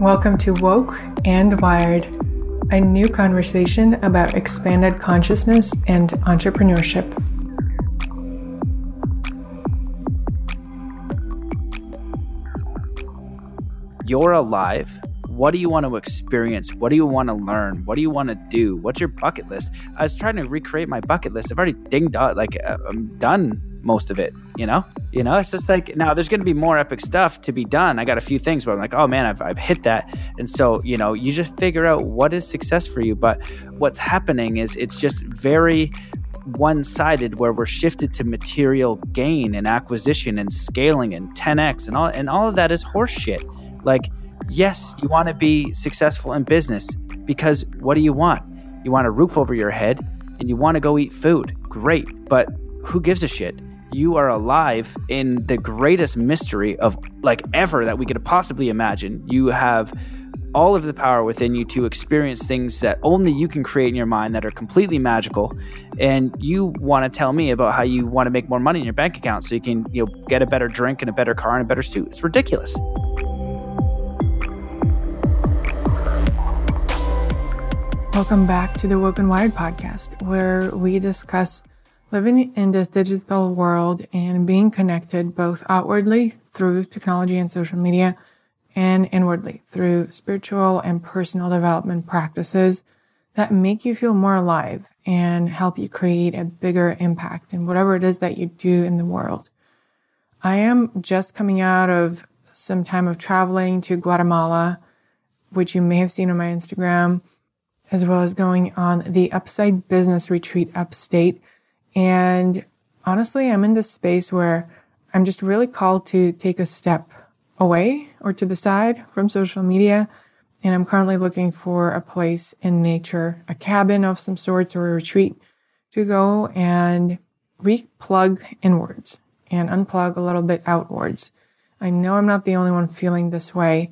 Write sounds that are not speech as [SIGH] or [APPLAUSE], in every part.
Welcome to Woke and Wired, a new conversation about expanded consciousness and entrepreneurship. You're alive. What do you want to experience? What do you want to learn? What do you want to do? What's your bucket list? I was trying to recreate my bucket list. I've already dinged out, like, uh, I'm done most of it, you know? You know, it's just like now there's going to be more epic stuff to be done. I got a few things, but I'm like, oh man, I've, I've hit that. And so, you know, you just figure out what is success for you. But what's happening is it's just very one sided where we're shifted to material gain and acquisition and scaling and 10x and all, and all of that is horseshit. Like, yes, you want to be successful in business because what do you want? You want a roof over your head and you want to go eat food. Great. But who gives a shit? You are alive in the greatest mystery of like ever that we could possibly imagine. You have all of the power within you to experience things that only you can create in your mind that are completely magical. And you want to tell me about how you want to make more money in your bank account so you can you know get a better drink and a better car and a better suit. It's ridiculous. Welcome back to the woke and wired podcast where we discuss Living in this digital world and being connected both outwardly through technology and social media and inwardly through spiritual and personal development practices that make you feel more alive and help you create a bigger impact in whatever it is that you do in the world. I am just coming out of some time of traveling to Guatemala, which you may have seen on my Instagram, as well as going on the Upside Business Retreat upstate and honestly, I'm in this space where I'm just really called to take a step away or to the side from social media. And I'm currently looking for a place in nature, a cabin of some sorts or a retreat to go and replug inwards and unplug a little bit outwards. I know I'm not the only one feeling this way.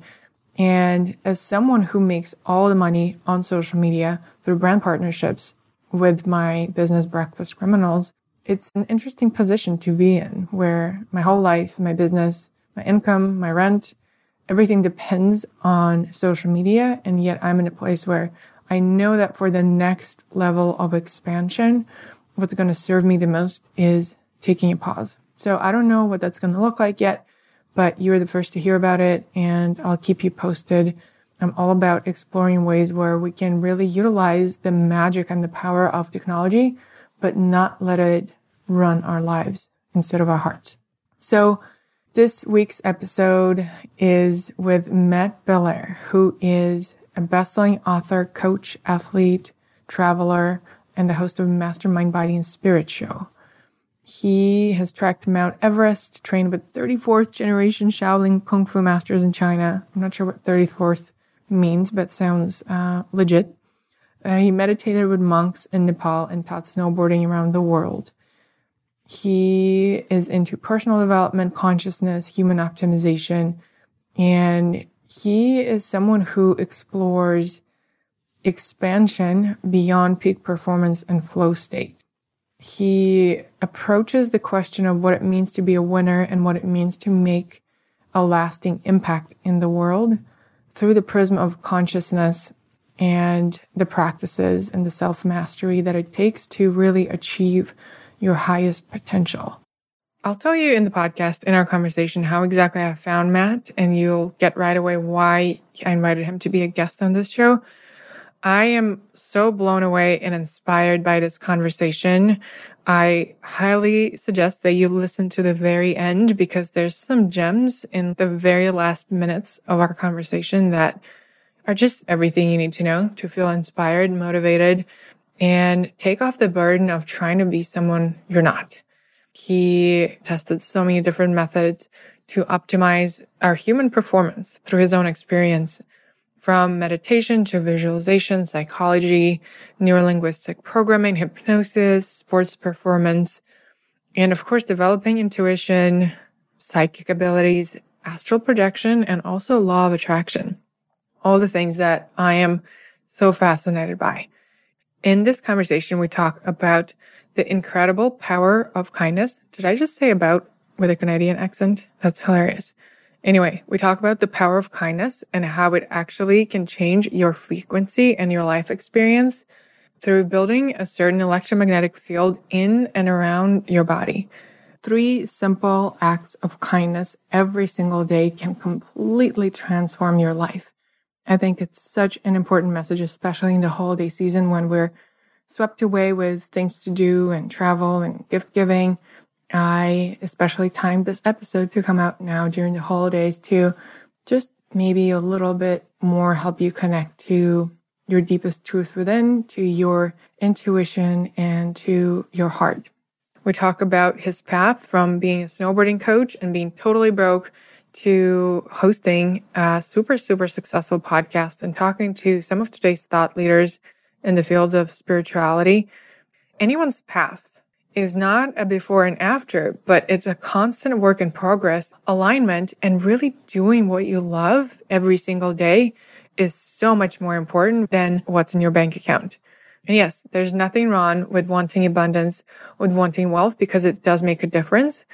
And as someone who makes all the money on social media through brand partnerships, with my business breakfast criminals, it's an interesting position to be in where my whole life, my business, my income, my rent, everything depends on social media. And yet I'm in a place where I know that for the next level of expansion, what's going to serve me the most is taking a pause. So I don't know what that's going to look like yet, but you're the first to hear about it and I'll keep you posted I'm all about exploring ways where we can really utilize the magic and the power of technology, but not let it run our lives instead of our hearts. So this week's episode is with Matt Belair, who is a best-selling author, coach, athlete, traveler, and the host of Mastermind Body and Spirit Show. He has tracked Mount Everest, trained with 34th generation Shaolin Kung Fu masters in China. I'm not sure what 34th means, but sounds uh, legit. Uh, he meditated with monks in Nepal and taught snowboarding around the world. He is into personal development, consciousness, human optimization, and he is someone who explores expansion beyond peak performance and flow state. He approaches the question of what it means to be a winner and what it means to make a lasting impact in the world through the prism of consciousness and the practices and the self mastery that it takes to really achieve your highest potential. I'll tell you in the podcast, in our conversation, how exactly I found Matt, and you'll get right away why I invited him to be a guest on this show. I am so blown away and inspired by this conversation. I highly suggest that you listen to the very end because there's some gems in the very last minutes of our conversation that are just everything you need to know to feel inspired, motivated, and take off the burden of trying to be someone you're not. He tested so many different methods to optimize our human performance through his own experience from meditation to visualization, psychology, neurolinguistic programming, hypnosis, sports performance, and of course, developing intuition, psychic abilities, astral projection, and also law of attraction. All the things that I am so fascinated by. In this conversation, we talk about the incredible power of kindness. Did I just say about with a Canadian accent? That's hilarious Anyway, we talk about the power of kindness and how it actually can change your frequency and your life experience through building a certain electromagnetic field in and around your body. Three simple acts of kindness every single day can completely transform your life. I think it's such an important message, especially in the holiday season when we're swept away with things to do and travel and gift giving. I especially timed this episode to come out now during the holidays to just maybe a little bit more help you connect to your deepest truth within, to your intuition, and to your heart. We talk about his path from being a snowboarding coach and being totally broke to hosting a super, super successful podcast and talking to some of today's thought leaders in the fields of spirituality. Anyone's path is not a before and after, but it's a constant work in progress. Alignment and really doing what you love every single day is so much more important than what's in your bank account. And yes, there's nothing wrong with wanting abundance, with wanting wealth, because it does make a difference.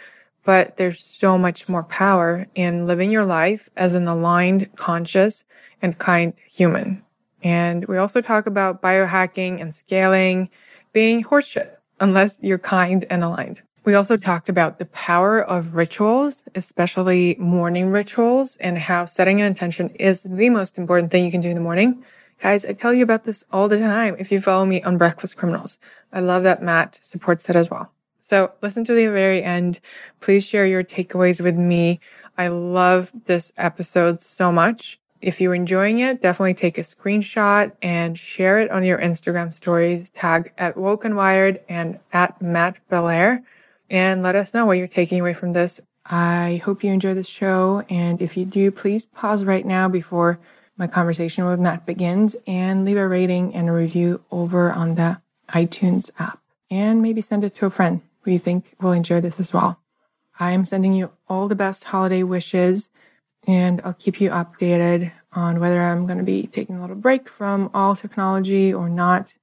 But there's so much more power in living your life as an aligned, conscious, and kind human. And we also talk about biohacking and scaling being horseshit unless you're kind and aligned. We also talked about the power of rituals, especially morning rituals and how setting an intention is the most important thing you can do in the morning. Guys, I tell you about this all the time if you follow me on Breakfast Criminals. I love that Matt supports it as well. So listen to the very end. Please share your takeaways with me. I love this episode so much. If you're enjoying it, definitely take a screenshot and share it on your Instagram stories. Tag at Woken Wired and at Matt Belair and let us know what you're taking away from this. I hope you enjoy this show. And if you do, please pause right now before my conversation with Matt begins and leave a rating and a review over on the iTunes app. And maybe send it to a friend who you think will enjoy this as well. I am sending you all the best holiday wishes and I'll keep you updated on whether I'm going to be taking a little break from all technology or not.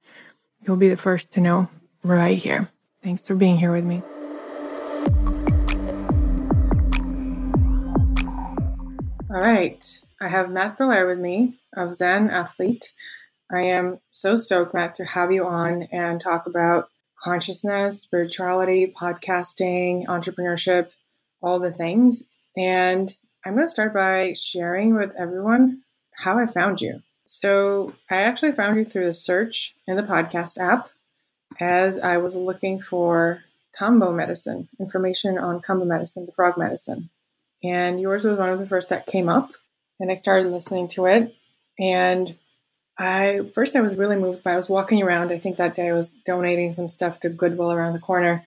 You'll be the first to know right here. Thanks for being here with me. All right. I have Matt Belair with me of Zen Athlete. I am so stoked, Matt, to have you on and talk about consciousness, spirituality, podcasting, entrepreneurship, all the things. And I'm going to start by sharing with everyone how I found you. So, I actually found you through the search in the podcast app as I was looking for Kambo medicine, information on Kambo medicine, the frog medicine. And yours was one of the first that came up. And I started listening to it. And I first I was really moved by I was walking around. I think that day I was donating some stuff to Goodwill around the corner,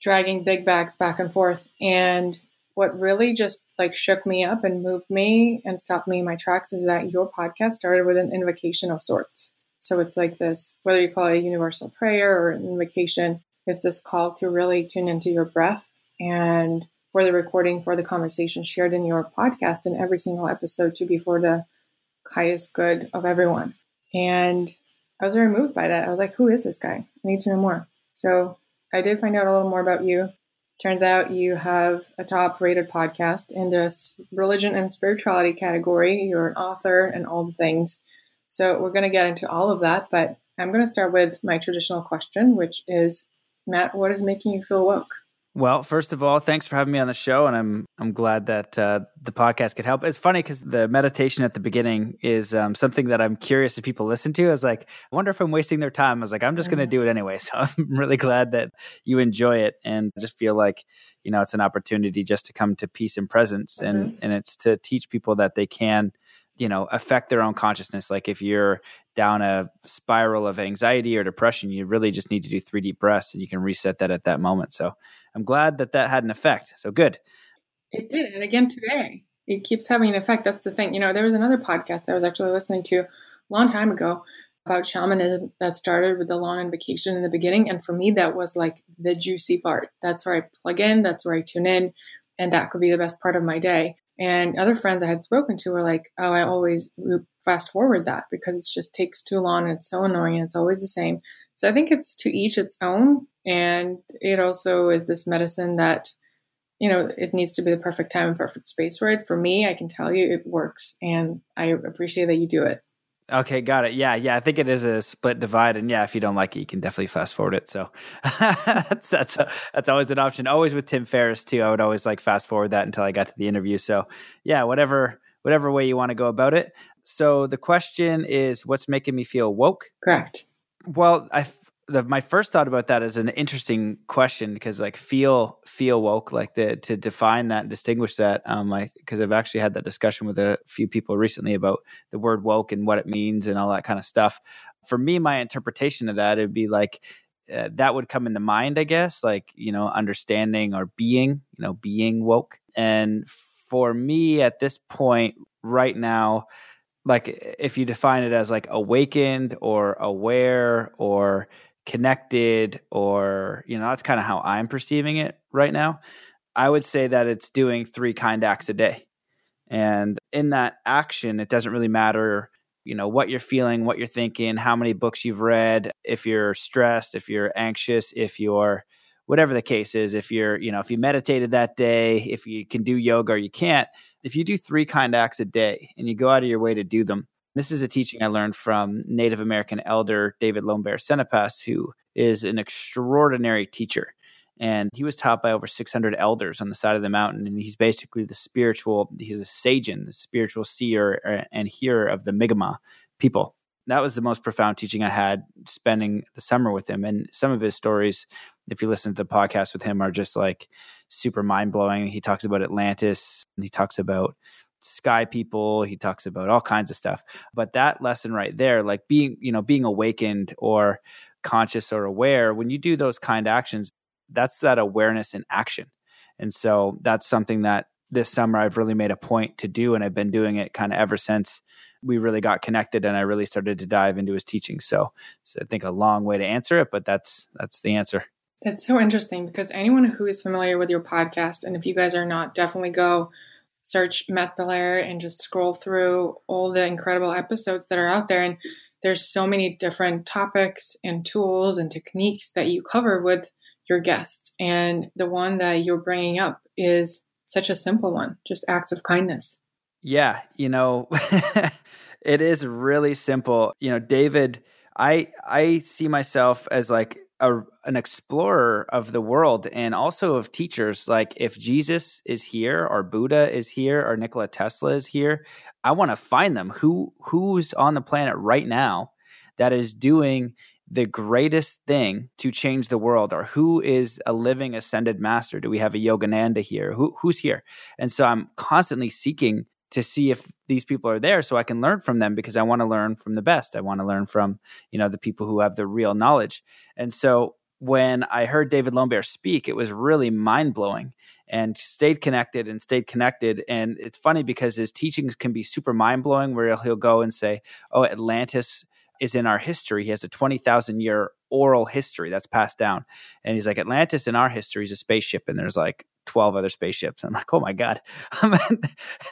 dragging big bags back and forth. And what really just like shook me up and moved me and stopped me in my tracks is that your podcast started with an invocation of sorts. So it's like this, whether you call it a universal prayer or an invocation, it's this call to really tune into your breath and for the recording, for the conversation shared in your podcast in every single episode to be for the highest good of everyone. And I was very moved by that. I was like, who is this guy? I need to know more. So I did find out a little more about you. Turns out you have a top rated podcast in this religion and spirituality category. You're an author and all the things. So we're going to get into all of that, but I'm going to start with my traditional question, which is Matt, what is making you feel woke? Well, first of all, thanks for having me on the show, and I'm I'm glad that uh, the podcast could help. It's funny because the meditation at the beginning is um, something that I'm curious if people listen to. I was like, I wonder if I'm wasting their time. I was like, I'm just going to do it anyway. [LAUGHS] So I'm really glad that you enjoy it, and just feel like you know it's an opportunity just to come to peace and presence, mm-hmm. and and it's to teach people that they can you know affect their own consciousness. Like if you're down a spiral of anxiety or depression you really just need to do three deep breaths and you can reset that at that moment. So i'm glad that that had an effect. So good. It did and again today it keeps having an effect. That's the thing you know there was another podcast i was actually listening to a long time ago about shamanism that started with the long invocation in the beginning and for me that was like the juicy part. That's where i plug in that's where i tune in and that could be the best part of my day and other friends I had spoken to were like, oh, I always fast forward that because it just takes too long and it's so annoying and it's always the same. So I think it's to each its own. And it also is this medicine that you know, it needs to be the perfect time and perfect space for it. For me, I can tell you it works and I appreciate that you do it. Okay, got it. Yeah, yeah. I think it is a split divide, and yeah, if you don't like it, you can definitely fast forward it. So [LAUGHS] that's that's a, that's always an option. Always with Tim Ferriss too. I would always like fast forward that until I got to the interview. So yeah, whatever whatever way you want to go about it. So the question is, what's making me feel woke? Correct. Well, I the my first thought about that is an interesting question because like feel feel woke like the to define that and distinguish that um like because I've actually had that discussion with a few people recently about the word woke and what it means and all that kind of stuff. For me, my interpretation of that it'd be like uh, that would come in the mind, I guess, like you know, understanding or being, you know, being woke. And for me, at this point, right now, like if you define it as like awakened or aware or connected or you know that's kind of how i'm perceiving it right now. I would say that it's doing three kind acts a day. And in that action it doesn't really matter you know what you're feeling what you're thinking how many books you've read if you're stressed if you're anxious if you're whatever the case is if you're you know if you meditated that day if you can do yoga or you can't if you do three kind acts a day and you go out of your way to do them this is a teaching I learned from Native American elder David Lone Bear Sanipass, who is an extraordinary teacher. And he was taught by over 600 elders on the side of the mountain. And he's basically the spiritual, he's a sagean, the spiritual seer uh, and hearer of the Mi'kmaq people. That was the most profound teaching I had spending the summer with him. And some of his stories, if you listen to the podcast with him, are just like super mind blowing. He talks about Atlantis, and he talks about sky people he talks about all kinds of stuff. But that lesson right there like being you know being awakened or conscious or aware when you do those kind actions that's that awareness in action. And so that's something that this summer I've really made a point to do and I've been doing it kind of ever since we really got connected and I really started to dive into his teaching. So, so I think a long way to answer it but that's that's the answer. That's so interesting because anyone who is familiar with your podcast and if you guys are not definitely go search Matt Belair and just scroll through all the incredible episodes that are out there. And there's so many different topics and tools and techniques that you cover with your guests. And the one that you're bringing up is such a simple one, just acts of kindness. Yeah, you know, [LAUGHS] it is really simple. You know, David, I I see myself as like a, an explorer of the world and also of teachers. Like if Jesus is here, or Buddha is here, or Nikola Tesla is here, I want to find them. Who who's on the planet right now that is doing the greatest thing to change the world, or who is a living ascended master? Do we have a Yogananda here? Who who's here? And so I'm constantly seeking to see if these people are there so I can learn from them because I want to learn from the best. I want to learn from, you know, the people who have the real knowledge. And so when I heard David Lone Bear speak, it was really mind blowing and stayed connected and stayed connected. And it's funny because his teachings can be super mind blowing where he'll go and say, Oh, Atlantis is in our history. He has a 20,000 year oral history that's passed down. And he's like, Atlantis in our history is a spaceship. And there's like 12 other spaceships. I'm like, oh my God. [LAUGHS] [LAUGHS]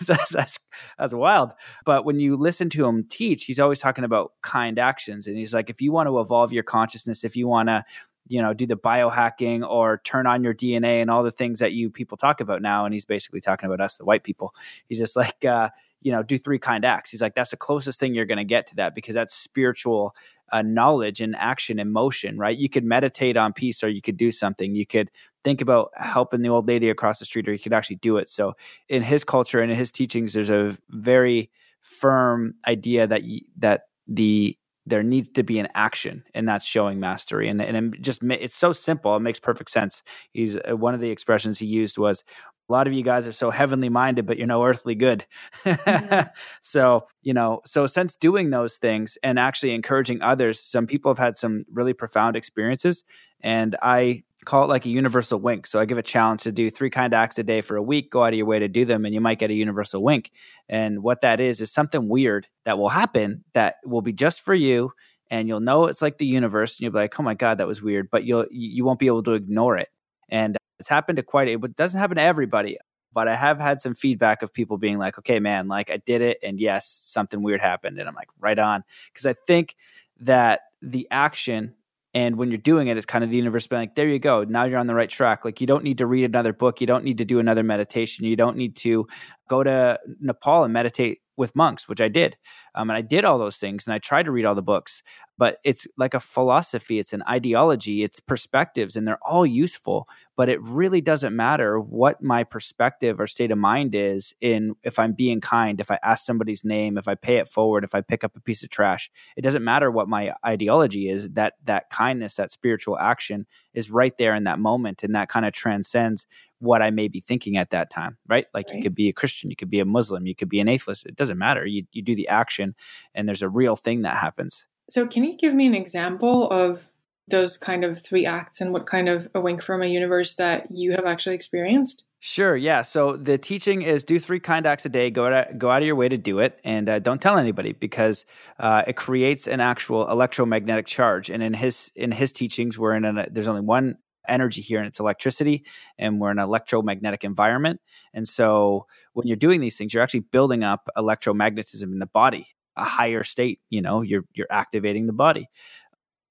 that's, that's, that's wild. But when you listen to him teach, he's always talking about kind actions. And he's like, if you want to evolve your consciousness, if you want to, you know, do the biohacking or turn on your DNA and all the things that you people talk about now. And he's basically talking about us, the white people. He's just like, uh, you know, do three kind acts. He's like, that's the closest thing you're going to get to that because that's spiritual uh, knowledge and action and motion, right? You could meditate on peace or you could do something. You could think about helping the old lady across the street or you could actually do it. So in his culture and in his teachings, there's a very firm idea that, that the, there needs to be an action and that's showing mastery and, and it just it's so simple it makes perfect sense he's uh, one of the expressions he used was a lot of you guys are so heavenly minded, but you're no earthly good. mm-hmm. [LAUGHS] So, you know, so since doing those things and actually encouraging others, some people have had some really profound experiences. And I call it like a universal wink. So I give a challenge to do three kind acts a day for a week, go out of your way to do them, and you might get a universal wink. And what that is, is something weird that will happen that will be just for you. And you'll know it's like the universe, and you'll be like, "Oh my god, that was weird," but you'll you won't be able to ignore it. And it's happened to quite it doesn't happen to everybody, but I have had some feedback of people being like, "Okay, man, like I did it and yes, something weird happened." And I'm like, "Right on." Because I think that the action And when you're doing it, it's kind of the universe being like, there you go. Now you're on the right track. Like, you don't need to read another book. You don't need to do another meditation. You don't need to go to Nepal and meditate with monks, which I did. Um, and I did all those things and I tried to read all the books, but it's like a philosophy, it's an ideology, it's perspectives, and they're all useful. But it really doesn't matter what my perspective or state of mind is in if I'm being kind, if I ask somebody's name, if I pay it forward, if I pick up a piece of trash. It doesn't matter what my ideology is, that that kindness, that spiritual action is right there in that moment. And that kind of transcends what I may be thinking at that time, right? Like right. you could be a Christian, you could be a Muslim, you could be an atheist. It doesn't matter. You you do the action and there's a real thing that happens. So can you give me an example of those kind of three acts and what kind of a wink from a universe that you have actually experienced? Sure. Yeah. So the teaching is do three kind acts a day. Go out, go out of your way to do it, and uh, don't tell anybody because uh, it creates an actual electromagnetic charge. And in his in his teachings, we're in a, there's only one energy here and it's electricity and we're in an electromagnetic environment. And so when you're doing these things you're actually building up electromagnetism in the body a higher state you know you're you're activating the body.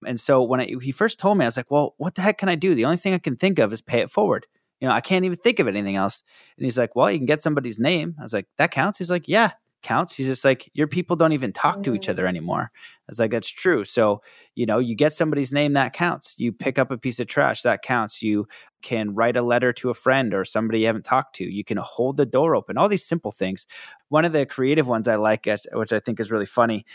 And so when I, he first told me i was like well what the heck can i do? The only thing i can think of is pay it forward. You know i can't even think of anything else. And he's like well you can get somebody's name. I was like that counts? He's like yeah counts. He's just like, your people don't even talk to each other mm. anymore. I was like, that's true. So, you know, you get somebody's name, that counts. You pick up a piece of trash, that counts. You can write a letter to a friend or somebody you haven't talked to. You can hold the door open, all these simple things. One of the creative ones I like, which I think is really funny,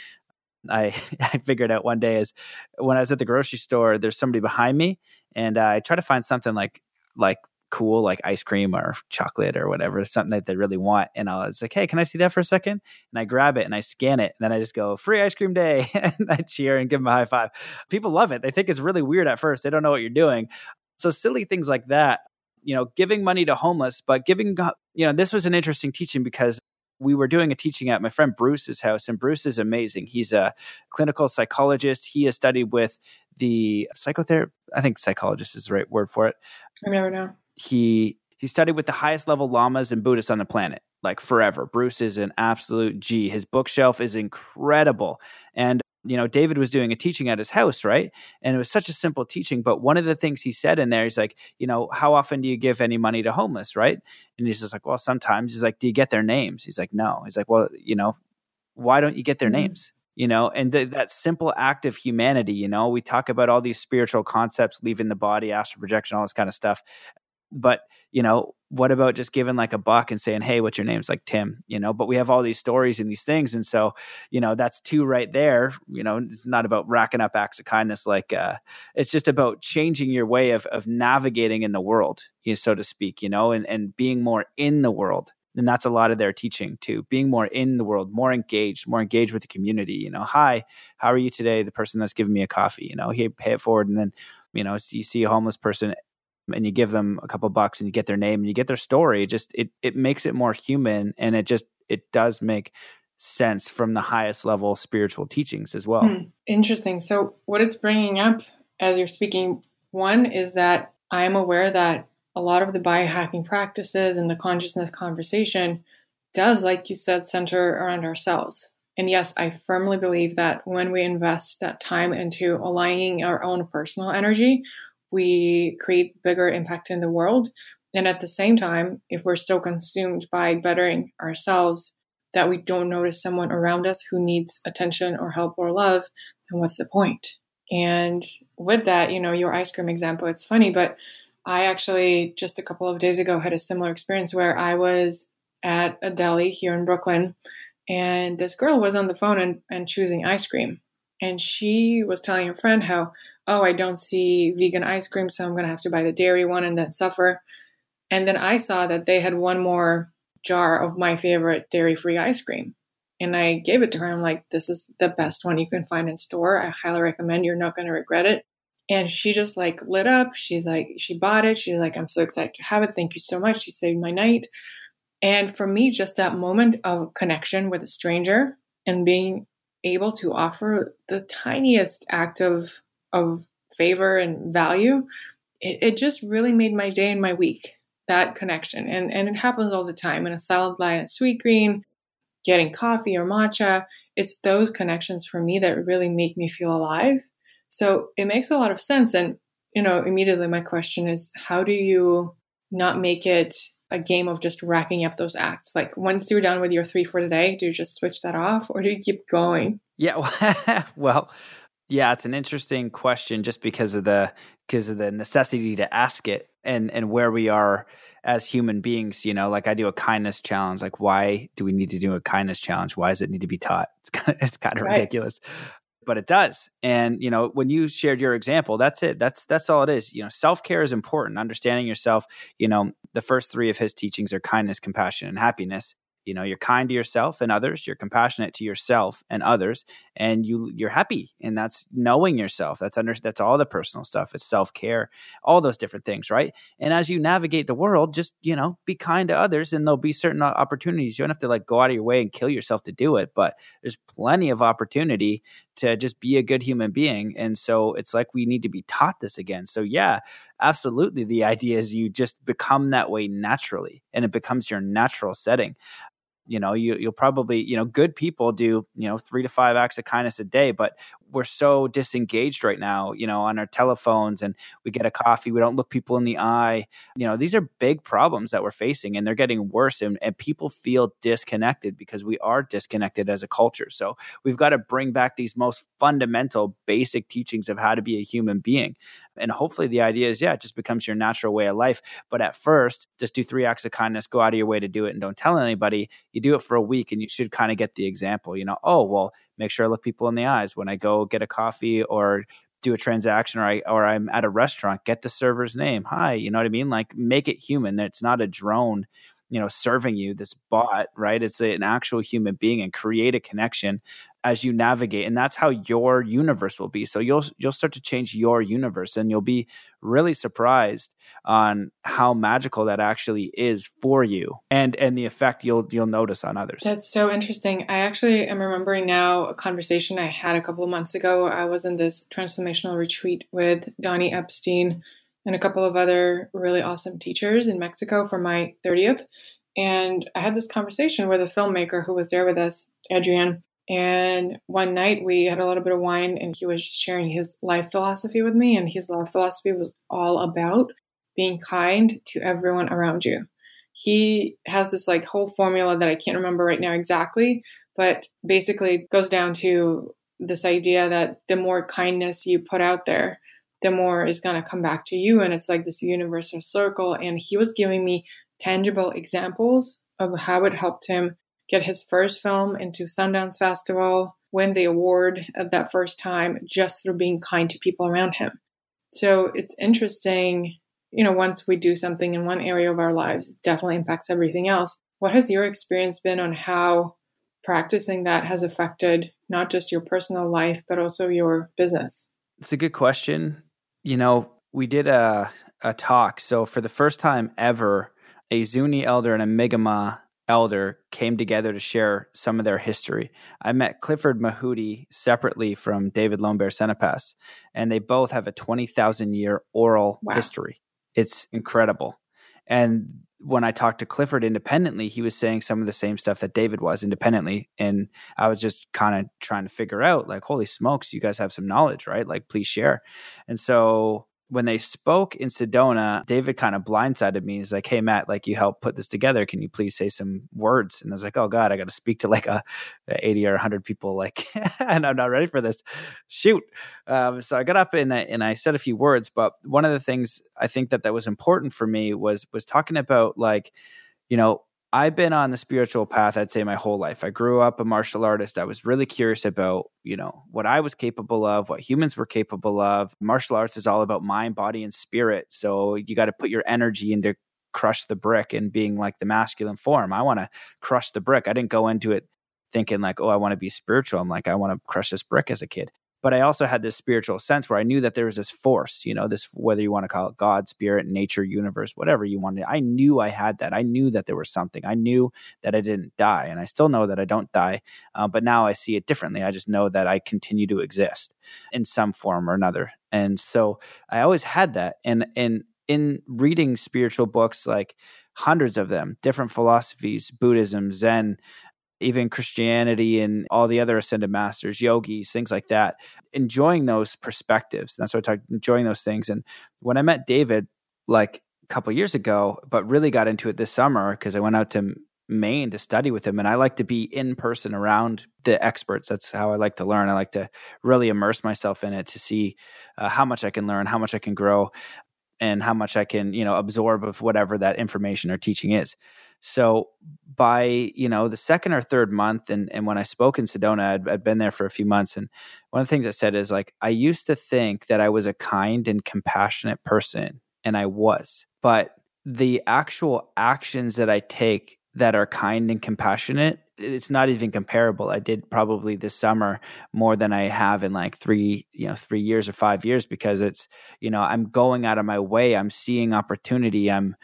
I, [LAUGHS] I figured out one day is when I was at the grocery store, there's somebody behind me, and uh, I try to find something like like cool, like ice cream or chocolate or whatever, something that they really want. And I was like, hey, can I see that for a second? And I grab it and I scan it. And then I just go, free ice cream day. [LAUGHS] and I cheer and give them a high five. People love it. They think it's really weird at first. They don't know what you're doing. So silly things like that, you know, giving money to homeless, but giving, you know, this was an interesting teaching because we were doing a teaching at my friend Bruce's house, and Bruce is amazing. He's a clinical psychologist. He has studied with the psychotherapy. I think psychologist is the right word for it. I never know he he studied with the highest level lamas and Buddhists on the planet, like forever. Bruce is an absolute G. His bookshelf is incredible. And, you know, David was doing a teaching at his house, right? And it was such a simple teaching. But one of the things he said in there, he's like, you know, how often do you give any money to homeless, right? And he's just like, well, sometimes. He's like, do you get their names? He's like, no. He's like, well, you know, why don't you get their mm-hmm. names? you know and th- that simple act of humanity you know we talk about all these spiritual concepts leaving the body astral projection all this kind of stuff but you know what about just giving like a buck and saying hey what's your name? It's like tim you know but we have all these stories and these things and so you know that's two right there you know it's not about racking up acts of kindness like uh it's just about changing your way of of navigating in the world you know, so to speak you know and and being more in the world and that's a lot of their teaching too being more in the world more engaged more engaged with the community you know hi how are you today? The person that's giving me a coffee you know hey pay it forward and then you know you see a homeless person and you give them a couple bucks and you get their name and you get their story just it it makes it more human and it just it does make sense from the highest level spiritual teachings as well hmm. interesting so what it's bringing up as you're speaking one is that i am aware that a lot of the biohacking practices and the consciousness conversation does like you said center around ourselves and yes i firmly believe that when we invest that time into aligning our own personal energy we create bigger impact in the world. And at the same time, if we're still consumed by bettering ourselves, that we don't notice someone around us who needs attention or help or love, then what's the point? And with that, you know, your ice cream example, it's funny, but I actually just a couple of days ago had a similar experience where I was at a deli here in Brooklyn and this girl was on the phone and, and choosing ice cream. And she was telling her friend how oh, I don't see vegan ice cream, so I'm going to have to buy the dairy one and then suffer. And then I saw that they had one more jar of my favorite dairy free ice cream. And I gave it to her. I'm like, this is the best one you can find in store. I highly recommend. You're not going to regret it. And she just like lit up. She's like, she bought it. She's like, I'm so excited to have it. Thank you so much. She saved my night. And for me, just that moment of connection with a stranger and being able to offer the tiniest act of of favor and value, it, it just really made my day and my week that connection. And, and it happens all the time in a salad line at Sweetgreen, getting coffee or matcha. It's those connections for me that really make me feel alive. So it makes a lot of sense. And, you know, immediately my question is how do you not make it a game of just racking up those acts? Like once you're done with your three for the day, do you just switch that off or do you keep going? Yeah. [LAUGHS] well, yeah, it's an interesting question just because of the because of the necessity to ask it and and where we are as human beings, you know, like I do a kindness challenge. Like, why do we need to do a kindness challenge? Why does it need to be taught? It's kind of, [LAUGHS] it's kind of right. ridiculous, but it does. And you know, when you shared your example, that's it. That's that's all it is. You know, self care is important. Understanding yourself. You know, the first three of his teachings are kindness, compassion, and happiness you know you're kind to yourself and others you're compassionate to yourself and others and you you're happy and that's knowing yourself that's under that's all the personal stuff it's self-care all those different things right and as you navigate the world just you know be kind to others and there'll be certain opportunities you don't have to like go out of your way and kill yourself to do it but there's plenty of opportunity to just be a good human being. And so it's like we need to be taught this again. So, yeah, absolutely. The idea is you just become that way naturally and it becomes your natural setting you know you, you'll probably you know good people do you know three to five acts of kindness a day but we're so disengaged right now you know on our telephones and we get a coffee we don't look people in the eye. You know these are big problems that we're facing and they're getting worse and, and people feel disconnected because we are disconnected as a culture. So we've got to bring back these most fundamental basic teachings of how to be a human being and hopefully the idea is, yeah, it just becomes your natural way of life. But at first, just do three acts of kindness, go out of your way to do it and don't tell anybody. You do it for a week and you should kind of get the example, you know, oh, well, make sure I look people in the eyes when I go get a coffee or do a transaction or I or I'm at a restaurant, get the server's name. Hi, you know what I mean? Like make it human. It's not a drone you know serving you this bot right it's an actual human being and create a connection as you navigate and that's how your universe will be. So you'll you'll start to change your universe and you'll be really surprised on how magical that actually is for you and and the effect you'll you'll notice on others. That's so interesting. I actually am remembering now a conversation i had a couple of months ago. I was in this transformational retreat with donny epstein and a couple of other really awesome teachers in mexico for my 30th and i had this conversation with a filmmaker who was there with us adrian and one night we had a little bit of wine and he was sharing his life philosophy with me. And his life philosophy was all about being kind to everyone around you. He has this like whole formula that I can't remember right now exactly, but basically goes down to this idea that the more kindness you put out there, the more is going to come back to you. And it's like this universal circle. And he was giving me tangible examples of how it helped him get his first film into Sundance Festival, win the award at that first time just through being kind to people around him. So it's interesting, you know, once we do something in one area of our lives, it definitely impacts everything else. What has your experience been on how practicing that has affected not just your personal life, but also your business? It's a good question. You know, we did a, a talk. So for the first time ever, a Zuni elder and a Mi'kmaq elder came together to share some of their history. I met Clifford Mahooty separately from David Lone Bear Sanipass, and they both have a 20,000 year oral wow. history. It's incredible. And when I talked to Clifford independently, he was saying some of the same stuff that David was independently. And I was just kind of trying to figure out, like, holy smokes, you guys have some knowledge, right? Like, please share. And so when they spoke in Sedona, David kind of blindsided me. He's like, "Hey Matt, like you helped put this together. Can you please say some words?" And I was like, "Oh God, I got to speak to like a, a, eighty or hundred people, like, [LAUGHS] and I'm not ready for this. Shoot!" Um, so I got up and I, and I said a few words. But one of the things I think that that was important for me was was talking about like, you know, I've been on the spiritual path, I'd say, my whole life. I grew up a martial artist. I was really curious about, you know, what I was capable of, what humans were capable of. Martial arts is all about mind, body, and spirit. So you got to put your energy into crush the brick and being like the masculine form. I want to crush the brick. I didn't go into it thinking like, oh, I want to be spiritual. I'm like, I want to crush this brick as a kid but I also had this spiritual sense where I knew that there was this force, you know, this whether you want to call it God, spirit, nature, universe, whatever you wanted. I knew I had that. I knew that there was something. I knew that I didn't die, and I still know that I don't die. Uh, but now I see it differently. I just know that I continue to exist in some form or another. And so I always had that. And and in reading spiritual books, like hundreds of them, different philosophies, Buddhism, Zen, even Christianity and all the other ascended masters, yogis, things like that, enjoying those perspectives. That's what I talked enjoying those things. And when I met David, like a couple years ago, but really got into it this summer because I went out to Maine to study with him. And I like to be in person around the experts. That's how I like to learn. I like to really immerse myself in it to see uh, how much I can learn, how much I can grow, and how much I can, you know, absorb of whatever that information or teaching is. So by, you know, the second or third month, and, and when I spoke in Sedona, I'd, I'd been there for a few months. And one of the things I said is like, I used to think that I was a kind and compassionate person, and I was. But the actual actions that I take that are kind and compassionate it's not even comparable i did probably this summer more than i have in like three you know three years or five years because it's you know i'm going out of my way i'm seeing opportunity i'm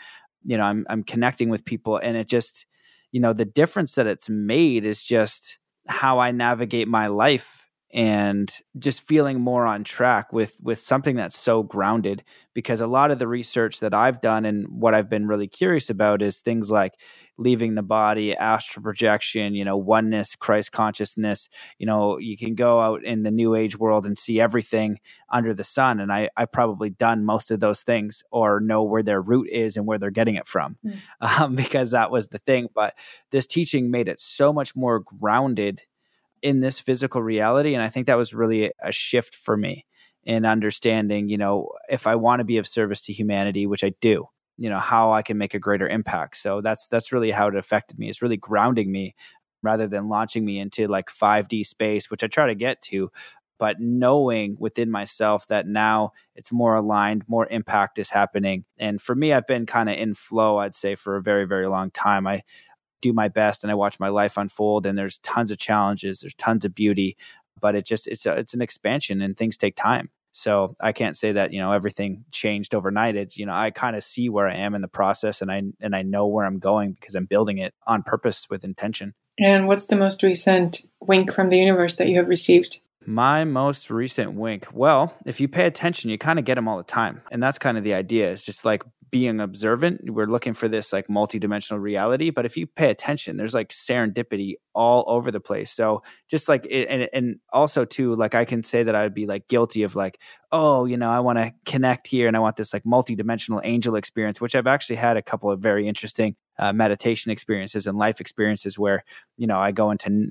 you know i'm i'm connecting with people and it just you know the difference that it's made is just how i navigate my life and just feeling more on track with with something that's so grounded because a lot of the research that I've done and what I've been really curious about is things like leaving the body, astral projection, you know, oneness, Christ consciousness. You know, you can go out in the new age world and see everything under the sun. And I, I probably done most of those things or know where their root is and where they're getting it from mm. [LAUGHS] um, because that was the thing. But this teaching made it so much more grounded in this physical reality. And I think that was really a shift for me in understanding, you know, if I want to be of service to humanity, which I do, you know, how I can make a greater impact. So that's that's really how it affected me. It's really grounding me rather than launching me into like 5D space, which I try to get to, but knowing within myself that now it's more aligned, more impact is happening. And for me, I've been kind of in flow, I'd say, for a very, very long time. I do my best and I watch my life unfold and there's tons of challenges, there's tons of beauty, but it just it's a, it's an expansion and things take time. So I can't say that, you know, everything changed overnight. It's, you know, I kind of see where I am in the process and I and I know where I'm going because I'm building it on purpose with intention. And what's the most recent wink from the universe that you have received? My most recent wink. Well, if you pay attention, you kind of get them all the time. And that's kind of the idea. It's just like being observant. We're looking for this like multidimensional reality. But if you pay attention, there's like serendipity all over the place. So just like, and, and also too, like I can say that I would be like guilty of like, oh, you know, I want to connect here and I want this like multidimensional angel experience, which I've actually had a couple of very interesting uh, meditation experiences and life experiences where, you know, I go into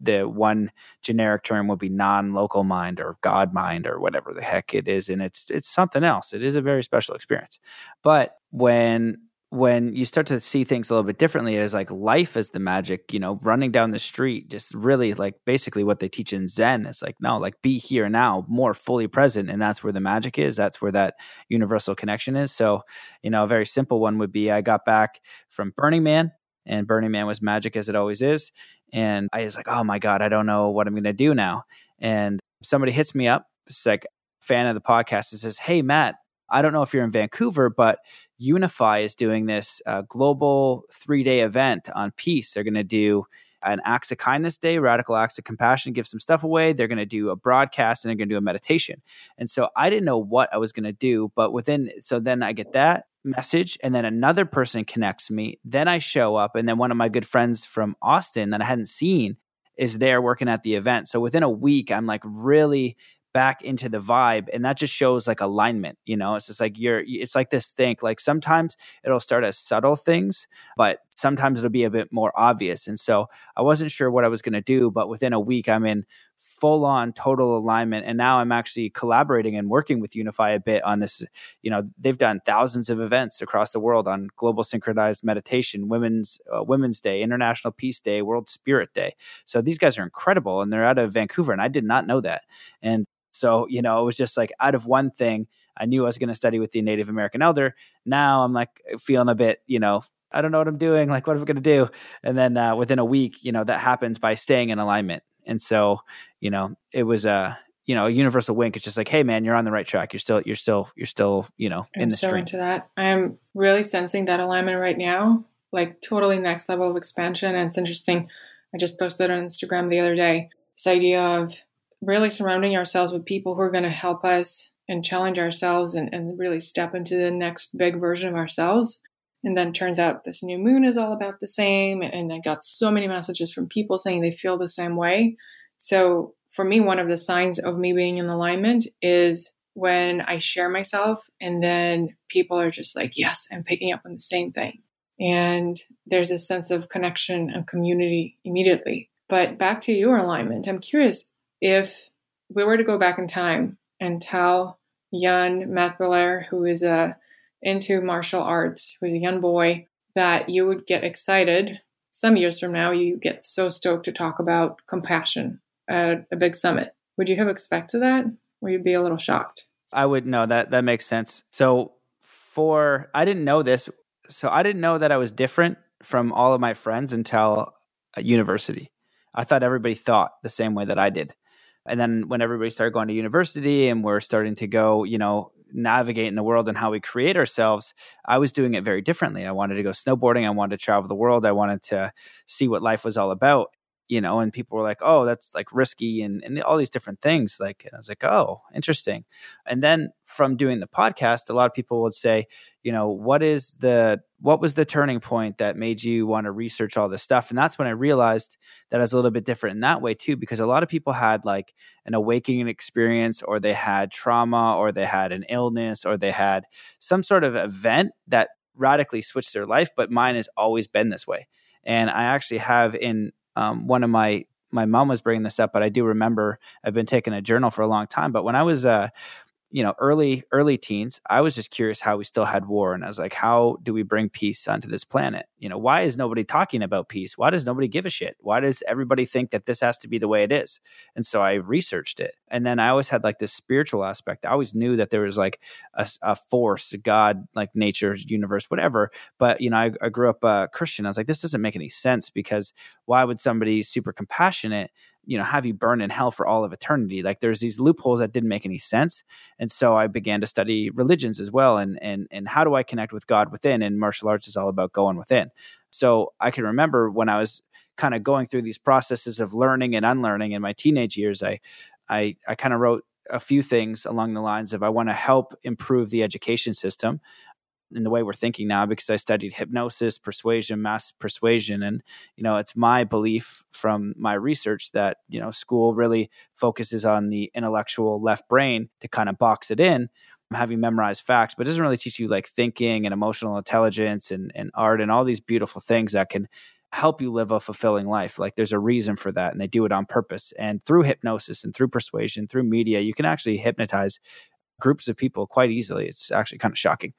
the one generic term would be non-local mind or god mind or whatever the heck it is and it's it's something else. It is a very special experience. But when when you start to see things a little bit differently is like life is the magic you know running down the street just really like basically what they teach in zen it's like no like be here now more fully present and that's where the magic is that's where that universal connection is. So you know a very simple one would be i got back from burning man and burning man was magic as it always is and I was like, oh my God, I don't know what I'm going to do now. And somebody hits me up, it's like fan of the podcast, and says, hey, Matt, I don't know if you're in Vancouver, but Unify is doing this uh, global three day event on peace. They're going to do an acts of kindness day, radical acts of compassion, give some stuff away. They're going to do a broadcast and they're going to do a meditation. And so I didn't know what I was going to do, but within, so then I get that message and then another person connects me. Then I show up and then one of my good friends from Austin that I hadn't seen is there working at the event. So within a week, I'm like really back into the vibe and that just shows like alignment you know it's just like you're it's like this thing like sometimes it'll start as subtle things but sometimes it'll be a bit more obvious and so i wasn't sure what i was going to do but within a week i'm in full on total alignment and now i'm actually collaborating and working with unify a bit on this you know they've done thousands of events across the world on global synchronized meditation women's uh, women's day international peace day world spirit day so these guys are incredible and they're out of vancouver and i did not know that and so, you know, it was just like out of one thing, I knew I was going to study with the Native American elder. Now I'm like feeling a bit, you know, I don't know what I'm doing. Like, what am I going to do? And then uh, within a week, you know, that happens by staying in alignment. And so, you know, it was a, you know, a universal wink. It's just like, hey, man, you're on the right track. You're still, you're still, you're still, you know, in I'm the so stream. into that. I'm really sensing that alignment right now, like totally next level of expansion. And it's interesting. I just posted on Instagram the other day this idea of really surrounding ourselves with people who are going to help us and challenge ourselves and, and really step into the next big version of ourselves And then turns out this new moon is all about the same. And I got so many messages from people saying they feel the same way. So for me, one of the signs of me being in alignment is when I share myself and then people are just like, yes, I'm picking up on the same thing. And there's a sense of connection and community immediately. But back to your alignment, I'm curious if we were to go back in time and tell young Matt Belair, who is uh, into martial arts, who's a young boy, that you would get excited some years from now, you get so stoked to talk about compassion at a big summit. Would you have expected that? Or you'd be a little shocked? I would know that that makes sense. So for I didn't know this. So I didn't know that I was different from all of my friends until uh, university. I thought everybody thought the same way that I did. And then when everybody started going to university and we're starting to go, you know, navigate in the world and how we create ourselves, I was doing it very differently. I wanted to go snowboarding. I wanted to travel the world. I wanted to see what life was all about you know, and people were like, "Oh, that's like risky," and and all these different things. Like, I was like, "Oh, interesting." And then from doing the podcast, a lot of people would say, you know, what is the what was the turning point that made you want to research all this stuff? And that's when I realized that I was a little bit different in that way too, because a lot of people had like an awakening experience, or they had trauma, or they had an illness, or they had some sort of event that radically switched their life. But mine has always been this way. And I actually have in um, one of my my mom was bringing this up, but I do remember I've been taking a journal for a long time. But when I was uh, you know early early teens i was just curious how we still had war and i was like how do we bring peace onto this planet? You know why is nobody talking about peace? Why does nobody give a shit? Why does everybody think that this has to be the way it is? And so i researched it. And then i always had like this spiritual aspect. I always knew that there was like a, a force a god like nature universe whatever. But you know i, I grew up uh, christian. I was like this doesn't make any sense because why would somebody super compassionate you know have you burn in hell for all of eternity? Like there's these loopholes that didn't make any sense. And so i began to study religions as well and and and how do i connect with god within? And martial arts is all about going within. So i can remember when i was kind of going through these processes of learning and unlearning in my teenage years i i i kind of wrote a few things along the lines of I want to help improve the education system in the way we're thinking now because I studied hypnosis, persuasion, mass persuasion. And, you know, it's my belief from my research that, you know, school really focuses on the intellectual left brain to kind of box it in, having memorized facts, but doesn't really teach you like thinking and emotional intelligence and, and art and all these beautiful things that can help you live a fulfilling life. Like there's a reason for that, and they do it on purpose. And through hypnosis and through persuasion, through media, you can actually hypnotize groups of people quite easily. It's actually kind of shocking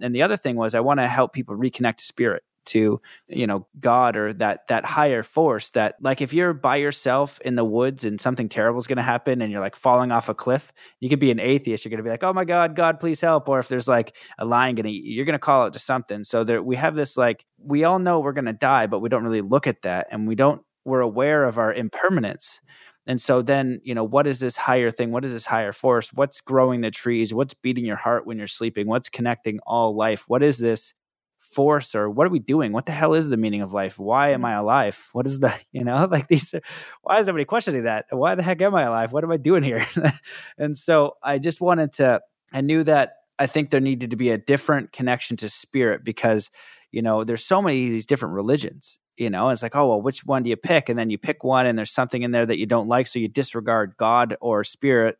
and the other thing was I want to help people reconnect spirit to you know god or that that higher force that like if you're by yourself in the woods and something terrible is going to happen and you're like falling off a cliff you could be an atheist. You're going to be like oh my god god please help. Or if there's like a lion going to you're going to call it to something. So there we have this like we all know we're going to die but we don't really look at that. And we don't we're aware of our impermanence and so then, you know, what is this higher thing? What is this higher force? What's growing the trees? What's beating your heart when you're sleeping? What's connecting all life? What is this force or what are we doing? What the hell is the meaning of life? Why am mm-hmm. I alive? What is the, [LAUGHS] you know, like these, are, why is everybody questioning that? Why the heck am I alive? What am I doing here? [LAUGHS] and so I just wanted to, I knew that I think there needed to be a different connection to spirit because, you know, there's so many of these different religions you know it's like oh well which one do you pick? And then you pick one and there's something in there that you don't like so you disregard god or spirit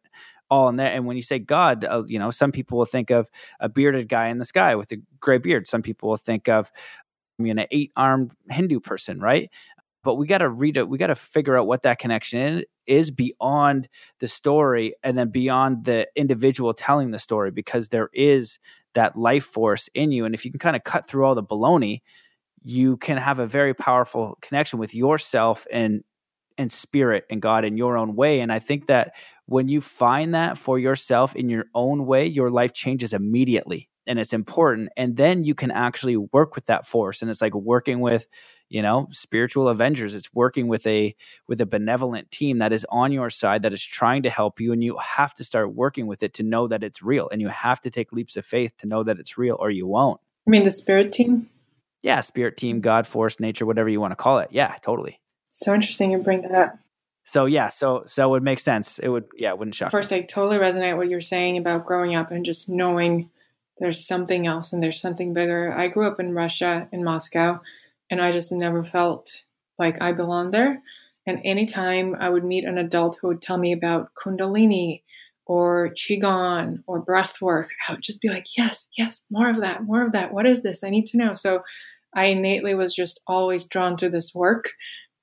all in there. And when you say god uh, you know some people will think of a bearded guy in the sky with a gray beard. Some people will think of you know an eight armed hindu person right? But we got to read it we got to figure out what that connection is beyond the story and then beyond the individual telling the story because there is that life force in you. And if you can kind of cut through all the baloney you can have a very powerful connection with yourself and and spirit and God in your own way. And I think that when you find that for yourself in your own way, your life changes immediately. And it's important. And then you can actually work with that force. And it's like working with, you know, spiritual avengers. It's working with a with a benevolent team that is on your side that is trying to help you. And you have to start working with it to know that it's real. And you have to take leaps of faith to know that it's real or you won't. I mean the spirit team? Yeah, spirit team, God, force, nature, whatever you want to call it. Yeah, totally. So interesting you bring that up. So yeah, so so it would make sense. It would yeah, it wouldn't shock. First, me. I totally resonate what you're saying about growing up and just knowing there's something else and there's something bigger. I grew up in Russia, in Moscow, and I just never felt like I belonged there. And anytime I would meet an adult who would tell me about Kundalini or Qigong or breath work, I would just be like, yes, yes, more of that, more of that. What is this? I need to know. So I innately was just always drawn to this work.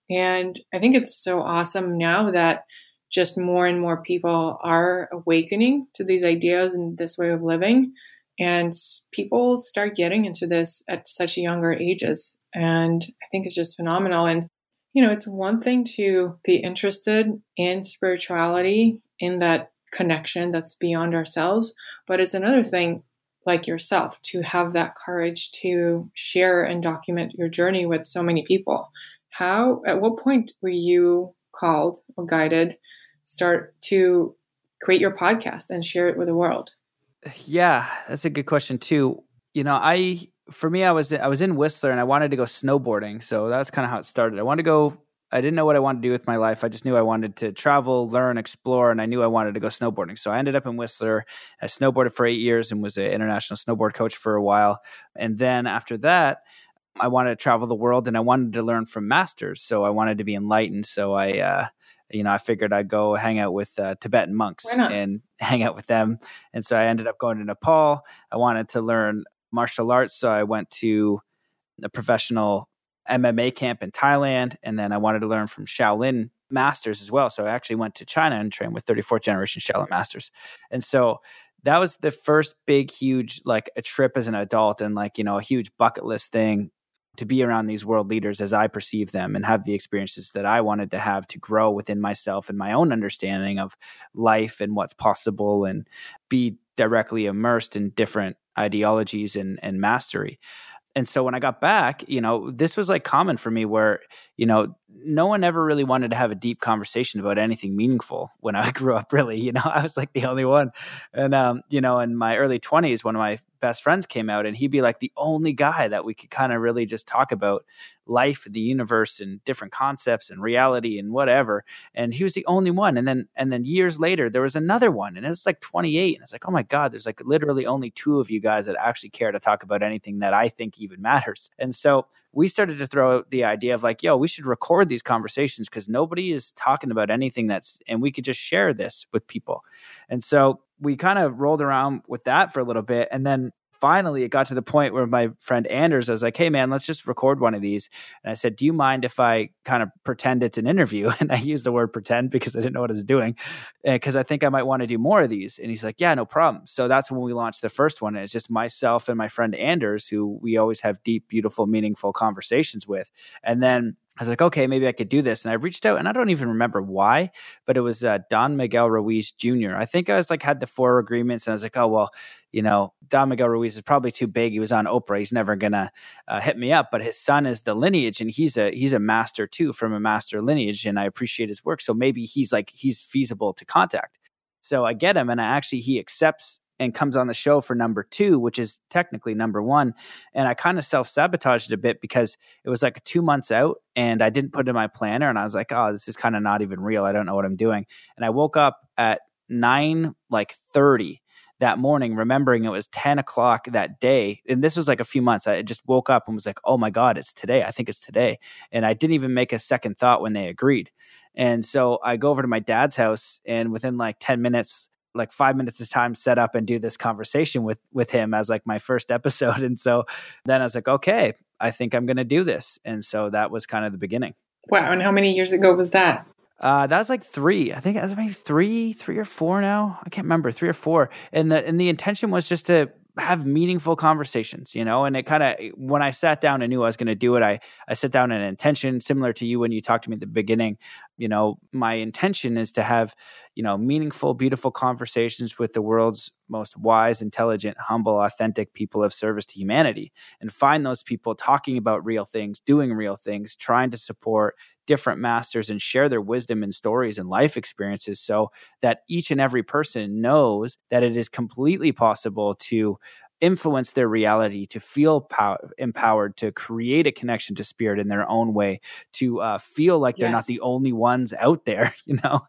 And I think it's so awesome now that just more and more people are awakening to these ideas and this way of living. And people start getting into this at such younger ages. And I think it's just phenomenal. And, you know, it's one thing to be interested in spirituality, in that connection that's beyond ourselves, but it's another thing, like yourself, to have that courage to share and document your journey with so many people. How, at what point were you called or guided start to create your podcast and share it with the world? Yeah, that's a good question too. You know, I for me I was I was in Whistler and I wanted to go snowboarding, so that's kind of how it started. I wanted to go I didn't know what I wanted to do with my life. I just knew I wanted to travel, learn, explore, and I knew I wanted to go snowboarding. So I ended up in Whistler. I snowboarded for eight years and was an international snowboard coach for a while. And then after that, I wanted to travel the world and I wanted to learn from masters. So I wanted to be enlightened. So I uh, you know, I figured I'd go hang out with uh, Tibetan monks and [LAUGHS] hang out with them. And so I ended up going to Nepal. I wanted to learn martial arts, so I went to a professional MMA camp in Thailand, and then I wanted to learn from Shaolin masters as well. So I actually went to China and trained with 34th generation Shaolin masters. And so that was the first big, huge, like a trip as an adult and like, you know, a huge bucket list thing to be around these world leaders as I perceive them and have the experiences that I wanted to have to grow within myself and my own understanding of life and what's possible and be directly immersed in different ideologies and, and mastery. And so when I got back, you know, this was like common for me where, you know, no one ever really wanted to have a deep conversation about anything meaningful when I [LAUGHS] grew up, really. You know, I was like the only one. And, um, you know, in my early 20s, one of my best friends came out and he'd be like the only guy that we could kind of really just talk about life the universe and different concepts and reality and whatever. And he was the only one. And then and then years later there was another one and it's like 28 and it's like oh my god there's like literally only two of you guys that actually care to talk about anything that i think even matters. And so we started to throw out the idea of like yo we should record these conversations because nobody is talking about anything that's and we could just share this with people. And so we kind of rolled around with that for a little bit and then finally it got to the point where my friend Anders was like, Hey man, let's just record one of these. And I said, Do you mind if I kind of pretend it's an interview? [LAUGHS] And I used the word pretend because I didn't know what I was doing. Eh, because I think I might want to do more of these. And he's like, Yeah, no problem. So that's when we launched the first one. And it's just myself and my friend Anders, who we always have deep, beautiful, meaningful conversations with. And then I was like, okay, maybe I could do this. And I reached out and I don't even remember why, but it was uh, Don Miguel Ruiz Jr. I think I was like, had the four agreements and I was like, oh, well, you know, Don Miguel Ruiz is probably too big. He was on Oprah. He's never going to uh, hit me up, but his son is the lineage and he's a, he's a master too from a master lineage. And I appreciate his work. So maybe he's like, he's feasible to contact. So I get him and I actually, he accepts and comes on the show for number two, which is technically number one. And I kind of self sabotaged a bit because it was like two months out and I didn't put it in my planner. And I was like, oh, this is kind of not even real. I don't know what I'm doing. And I woke up at nine, like 30 that morning, remembering it was 10 o'clock that day. And this was like a few months. I just woke up and was like, oh my God, it's today. I think it's today. And I didn't even make a second thought when they agreed. And so I go over to my dad's house, and within like 10 minutes, like five minutes of time set up and do this conversation with with him as like my first [LAUGHS] episode and so then i was like okay i think i'm going to do this and so that was kind of the beginning wow and how many years ago was that uh, that was like three. I think it was maybe three, three or four now. I can't remember, three or four. And the and the intention was just to have meaningful conversations, you know, and it kind of when I sat down and knew I was going to do it, I I sat down an intention similar to you when you talked to me at the beginning. You know, my intention is to have, you know, meaningful, beautiful conversations with the world's most wise, intelligent, humble, authentic people of service to humanity and find those people talking about real things, doing real things, trying to support different masters and share their wisdom and stories and life experiences so that each and every person knows that it is completely possible to influence their reality to feel pow- empowered to create a connection to spirit in their own way to uh, feel like they're not the only ones out there [LAUGHS] you know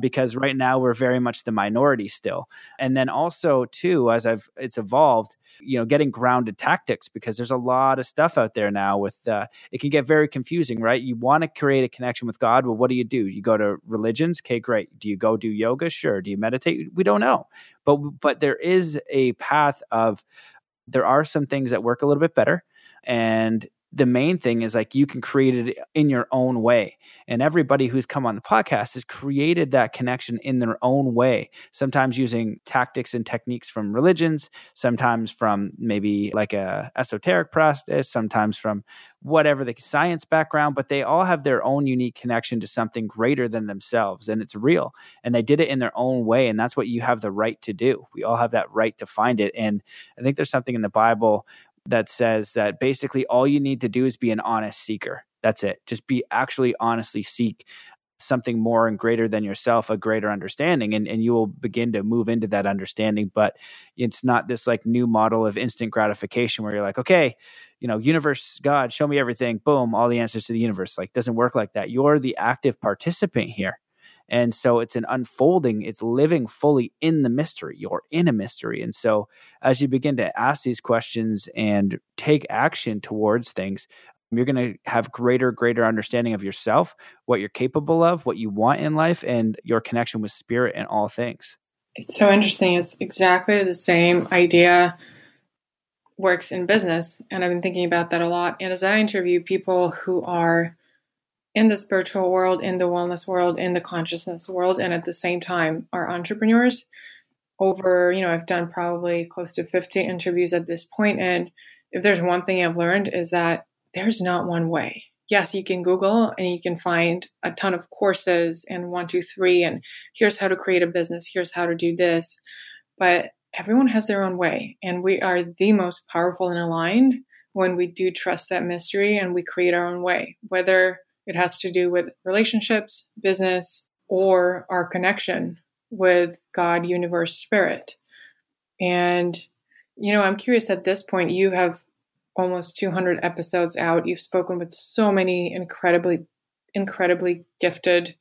because right now we're very much the minority still. And then also too, as I've it's evolved, you know, getting grounded tactics because there's a lot of stuff out there now with uh, it can get very confusing, right? You want to create a connection with God, well, what do you do? You go to religions, okay, great. Do you go do yoga? Sure. Do you meditate? We don't know, but but there is a path of there are some things that work a little bit better and the main thing is like you can create it in your own way. And everybody who's come on the podcast has created that connection in their own way, sometimes using tactics and techniques from religions, sometimes from maybe like a esoteric practice, sometimes from whatever the science background, but they all have their own unique connection to something greater than themselves. And it's real. And they did it in their own way. And that's what you have the right to do. We all have that right to find it. And I think there's something in the Bible that says that basically all you need to do is be an honest seeker. That's it. Just be actually honestly seek something more and greater than yourself, a greater understanding, and, and you will begin to move into that understanding. But it's not this like new model of instant gratification where you're like, okay, you know, universe, God, show me everything, boom, all the answers to the universe. Like, doesn't work like that. You're the active participant here. And so it's an unfolding, it's living fully in the mystery. You're in a mystery. And so as you begin to ask these questions and take action towards things, you're going to have greater greater understanding of yourself what you're capable of what you want in life and your connection with spirit and all things it's so interesting it's exactly the same idea works in business and i've been thinking about that a lot and as i interview people who are in the spiritual world, in the wellness world, in the consciousness world, and at the same time are entrepreneurs. Over, you know, I've done probably close to 50 interviews at this point, and if there's one thing I've learned is that there's not one way. Yes, you can Google and you can find a ton of courses and one, two, three, and here's how to create a business, here's how to do this. But everyone has their own way, and we are the most powerful and aligned when we do trust that mystery and we create our own way, whether it has to do with relationships, business, or our connection with God, universe, spirit. And, you know, I'm curious at this point, you have almost 200 episodes out. You've spoken with so many incredibly, incredibly gifted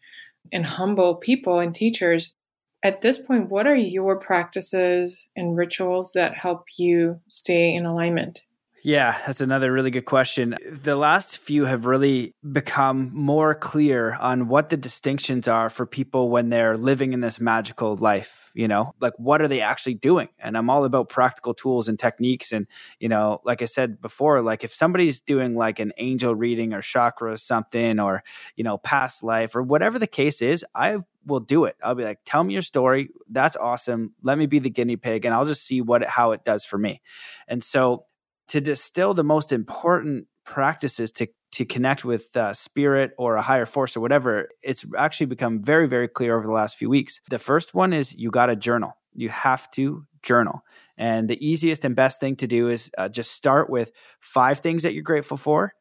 and humble people and teachers. At this point, what are your practices and rituals that help you stay in alignment? Yeah, that's another really good question. The last few have really become more clear on what the distinctions are for people when they're living in this magical life. You know, like what are they actually doing? And I'm all about practical tools and techniques. And, you know, like I said before, like if somebody's doing like an angel reading or chakra something or, you know, past life or whatever the case is, I will do it. I'll be like, tell me your story. That's awesome. Let me be the guinea pig and I'll just see what how it does for me. And so to distill the most important practices to to connect with uh, spirit or a higher force or whatever it's actually become very very clear over the last few weeks. The first one is you got to journal. You have to journal. And the easiest and best thing to do is uh, just start with five things that you're grateful for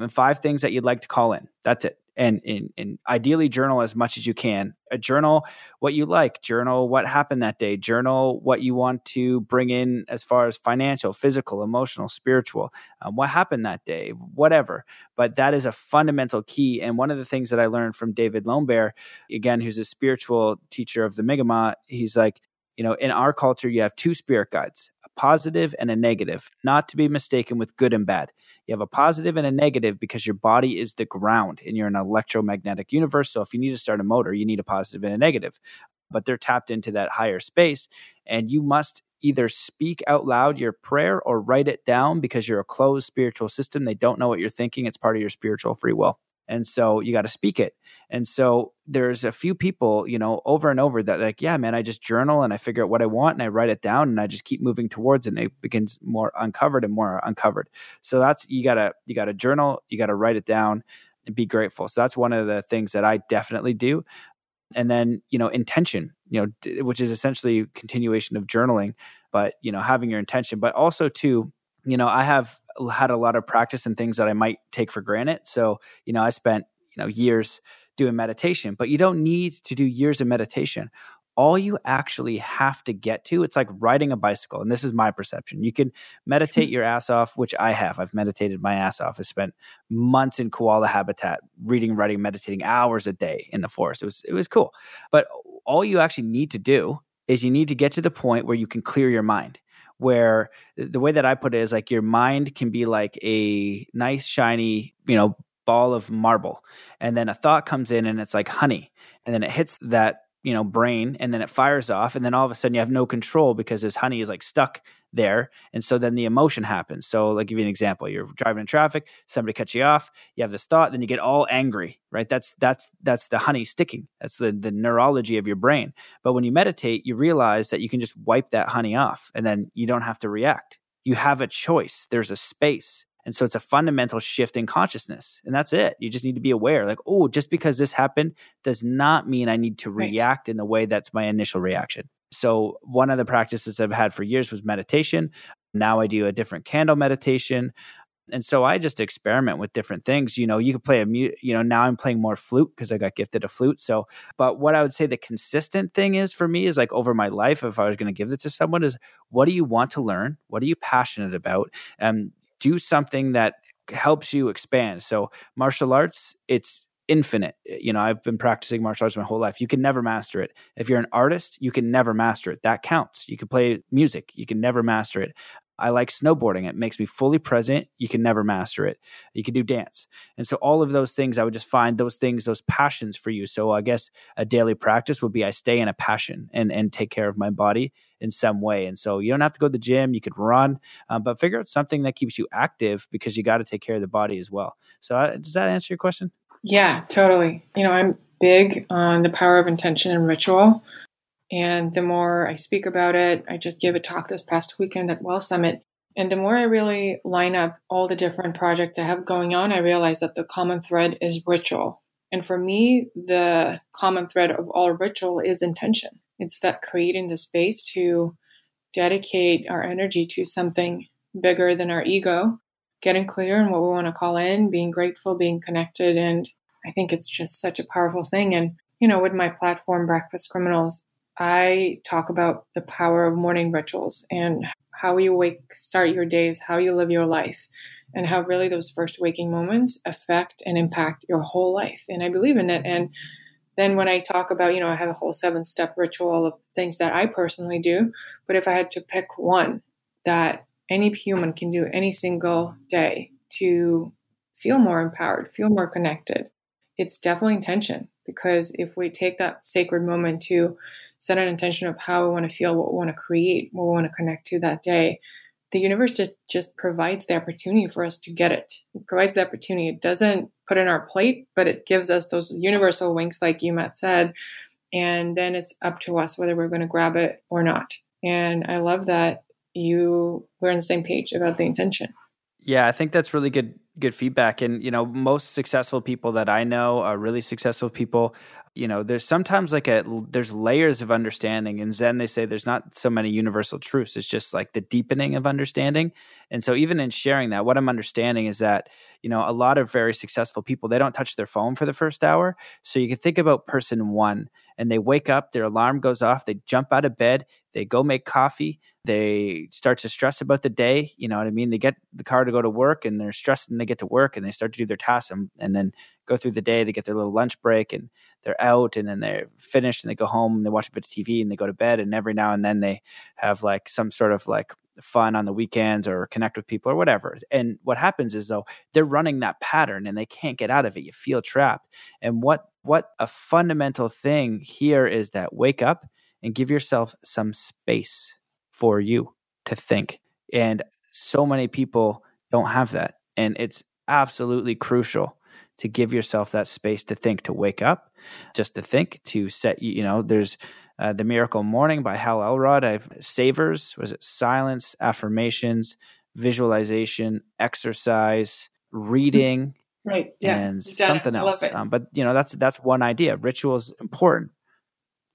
and five things that you'd like to call in. That's it and, and, and ideally journal as much as you can. A journal what you like, journal what happened that day, journal what you want to bring in as far as financial, physical, emotional, spiritual, um, what happened that day, whatever. But that is a fundamental key. And one of the things that I learned from David Lombard, again, who's a spiritual teacher of the Mi'kmaq, he's like, you know, in our culture, you have two spirit guides, positive and a negative, not to be mistaken with good and bad. You have a positive and a negative because your body is the ground and you're an electromagnetic universe. So if you need to start a motor, you need a positive and a negative. But they're tapped into that higher space. And you must either speak out loud your prayer or write it down because you're a closed spiritual system. They don't know what you're thinking. It's part of your spiritual free will. And so you got to speak it. And so there's a few people, you know, over and over that like, yeah, man, I just journal and I figure out what I want and I write it down and I just keep moving towards and it begins more uncovered and more uncovered. So that's you gotta you gotta journal, you gotta write it down and be grateful. So that's one of the things that I definitely do. And then, you know, intention, you know, which is essentially continuation of journaling, but you know, having your intention, but also too, you know, I have had a lot of practice and things that I might take for granted. So, you know, I spent, you know, years doing meditation, but you don't need to do years of meditation. all you actually have to get to it's like riding a bicycle and this is my perception. You can meditate [LAUGHS] your ass off which i have. I've meditated my ass off. I spent months in koala habitat reading writing meditating hours a day in the forest. It was it was cool. But all you actually need to do is you need to get to the point where you can clear your mind where the way that I put it is like your mind can be like a nice shiny, you know, ball of marble. And then a thought comes in and it's like honey. And then it hits that you know brain and then it fires off and then all of a sudden you have no control because this honey is like stuck there and so then the emotion happens so like give you an example you're driving in traffic somebody cuts you off you have this thought then you get all angry right that's that's that's the honey sticking that's the the neurology of your brain but when you meditate you realize that you can just wipe that honey off and then you don't have to react you have a choice there's a space and so it's a fundamental shift in consciousness. And that's it. You just need to be aware like, oh, just because this happened does not mean I need to right. react in the way that's my initial reaction. So one of the practices I've had for years was meditation. Now I do a different candle meditation. And so I just experiment with different things. You know, you could play a mute, you know, now I'm playing more flute because I got gifted a flute. So, but what I would say the consistent thing is for me is like over my life, if I was going to give it to someone, is what do you want to learn? What are you passionate about? And do something that helps you expand. So martial arts, it's infinite. You know, I've been practicing martial arts my whole life. You can never master it. If you're an artist, you can never master it. That counts. You can play music, you can never master it. I like snowboarding. It makes me fully present. You can never master it. You can do dance. And so all of those things, I would just find those things, those passions for you. So I guess a daily practice would be I stay in a passion and and take care of my body in some way. And so you don't have to go to the gym, you could run, um, but figure out something that keeps you active because you got to take care of the body as well. So uh, does that answer your question? Yeah, totally. You know, I'm big on the power of intention and ritual. And the more I speak about it, I just gave a talk this past weekend at Well Summit. And the more I really line up all the different projects I have going on, I realize that the common thread is ritual. And for me, the common thread of all ritual is intention. It's that creating the space to dedicate our energy to something bigger than our ego, getting clear on what we want to call in, being grateful, being connected. And I think it's just such a powerful thing. And, you know, with my platform, Breakfast Criminals, I talk about the power of morning rituals and how you wake, start your days, how you live your life, and how really those first waking moments affect and impact your whole life. And I believe in it. And then when I talk about, you know, I have a whole seven step ritual of things that I personally do. But if I had to pick one that any human can do any single day to feel more empowered, feel more connected, it's definitely intention. Because if we take that sacred moment to set an intention of how we want to feel, what we want to create, what we want to connect to that day, the universe just just provides the opportunity for us to get it. It provides the opportunity. It doesn't put in our plate, but it gives us those universal winks, like you Matt said, and then it's up to us whether we're going to grab it or not. And I love that you were on the same page about the intention. Yeah, I think that's really good good feedback. And you know most successful people that i know are really successful people. You know there's sometimes like a there's layers of understanding. In zen they say there's not so many universal truths. It's just like the deepening of understanding. And so even in sharing that what i'm understanding is that you know a lot of very successful people they don't touch their phone for the first hour. So you can think about person one and they wake up their alarm goes off they jump out of bed they go make coffee they start to stress about the day you know what i mean? They get the car to go to work and they're stressed and they get to work and they start to do their tasks and, and then go through the day they get their little lunch break and they're out and then they're finished and they go home and they watch a bit of tv and they go to bed and every now and then they have like some sort of like fun on the weekends or connect with people or whatever. And what happens is though they're running that pattern and they can't get out of it. You feel trapped. And what what a fundamental thing here is that wake up and give yourself some space for you to think. And so many people don't have that. And it's absolutely crucial to give yourself that space to think, to wake up, just to think, to set, you know, there's uh, The Miracle Morning by Hal Elrod. I've savers, was it silence, affirmations, visualization, exercise, reading, right? Yeah, and something else. Um, but you know, that's that's one idea. Ritual is important,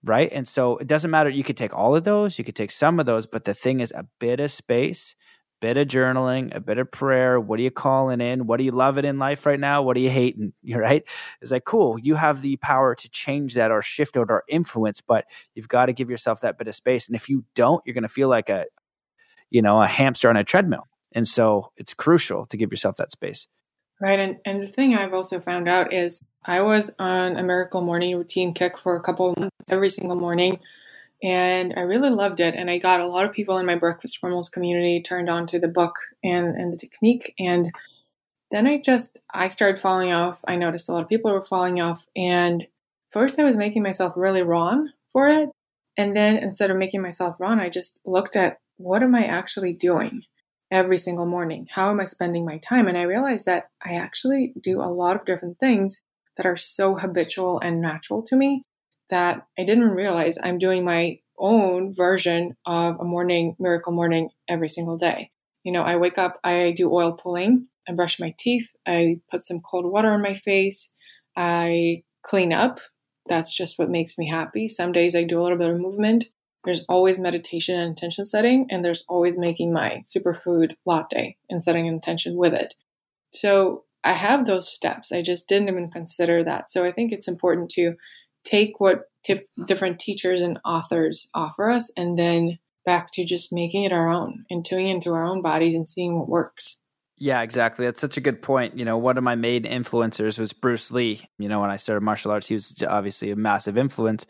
right? And so it doesn't matter. You could take all of those, you could take some of those, but the thing is, a bit of space bit of journaling, a bit of prayer. What are you calling in? What are you loving in life right now? What are you hating? [LAUGHS] You're right. It's like, cool. You have the power to change that or shift it or influence, but you've got to give yourself that bit of space. And if you don't, you're going to feel like a, you know, a hamster on a treadmill. And so it's crucial to give yourself that space. Right. And, and the thing I've also found out is I was on a miracle morning routine kick for a couple of months every single morning and I really loved it. And I got a lot of people in my breakfast Criminals community turned on to the book and, and the technique. And then I just I started falling off. I noticed a lot of people were falling off, and first I was making myself really wrong for it, and then instead of making myself wrong, I just looked at what am I actually doing every single morning? How am I spending my time? And I realized that I actually do a lot of different things that are so habitual and natural to me that I didn't realize I'm doing my own version of a morning miracle morning every single day. You know, I wake up, I do oil pulling, I brush my teeth, I put some cold water on my face, I clean up. That's just what makes me happy. Some days I do a little bit of movement. There's always meditation and intention setting, and there's always making my superfood latte and setting intention with it. So I have those steps. I just didn't even consider that. So I think it's important to take what tif- different teachers and authors offer us and then back to just making it our own and tuning into our own bodies and seeing what works. Yeah, exactly. That's such a good point. You know, one of my main influencers was Bruce Lee. You know, when I started martial arts, he was obviously a massive influence.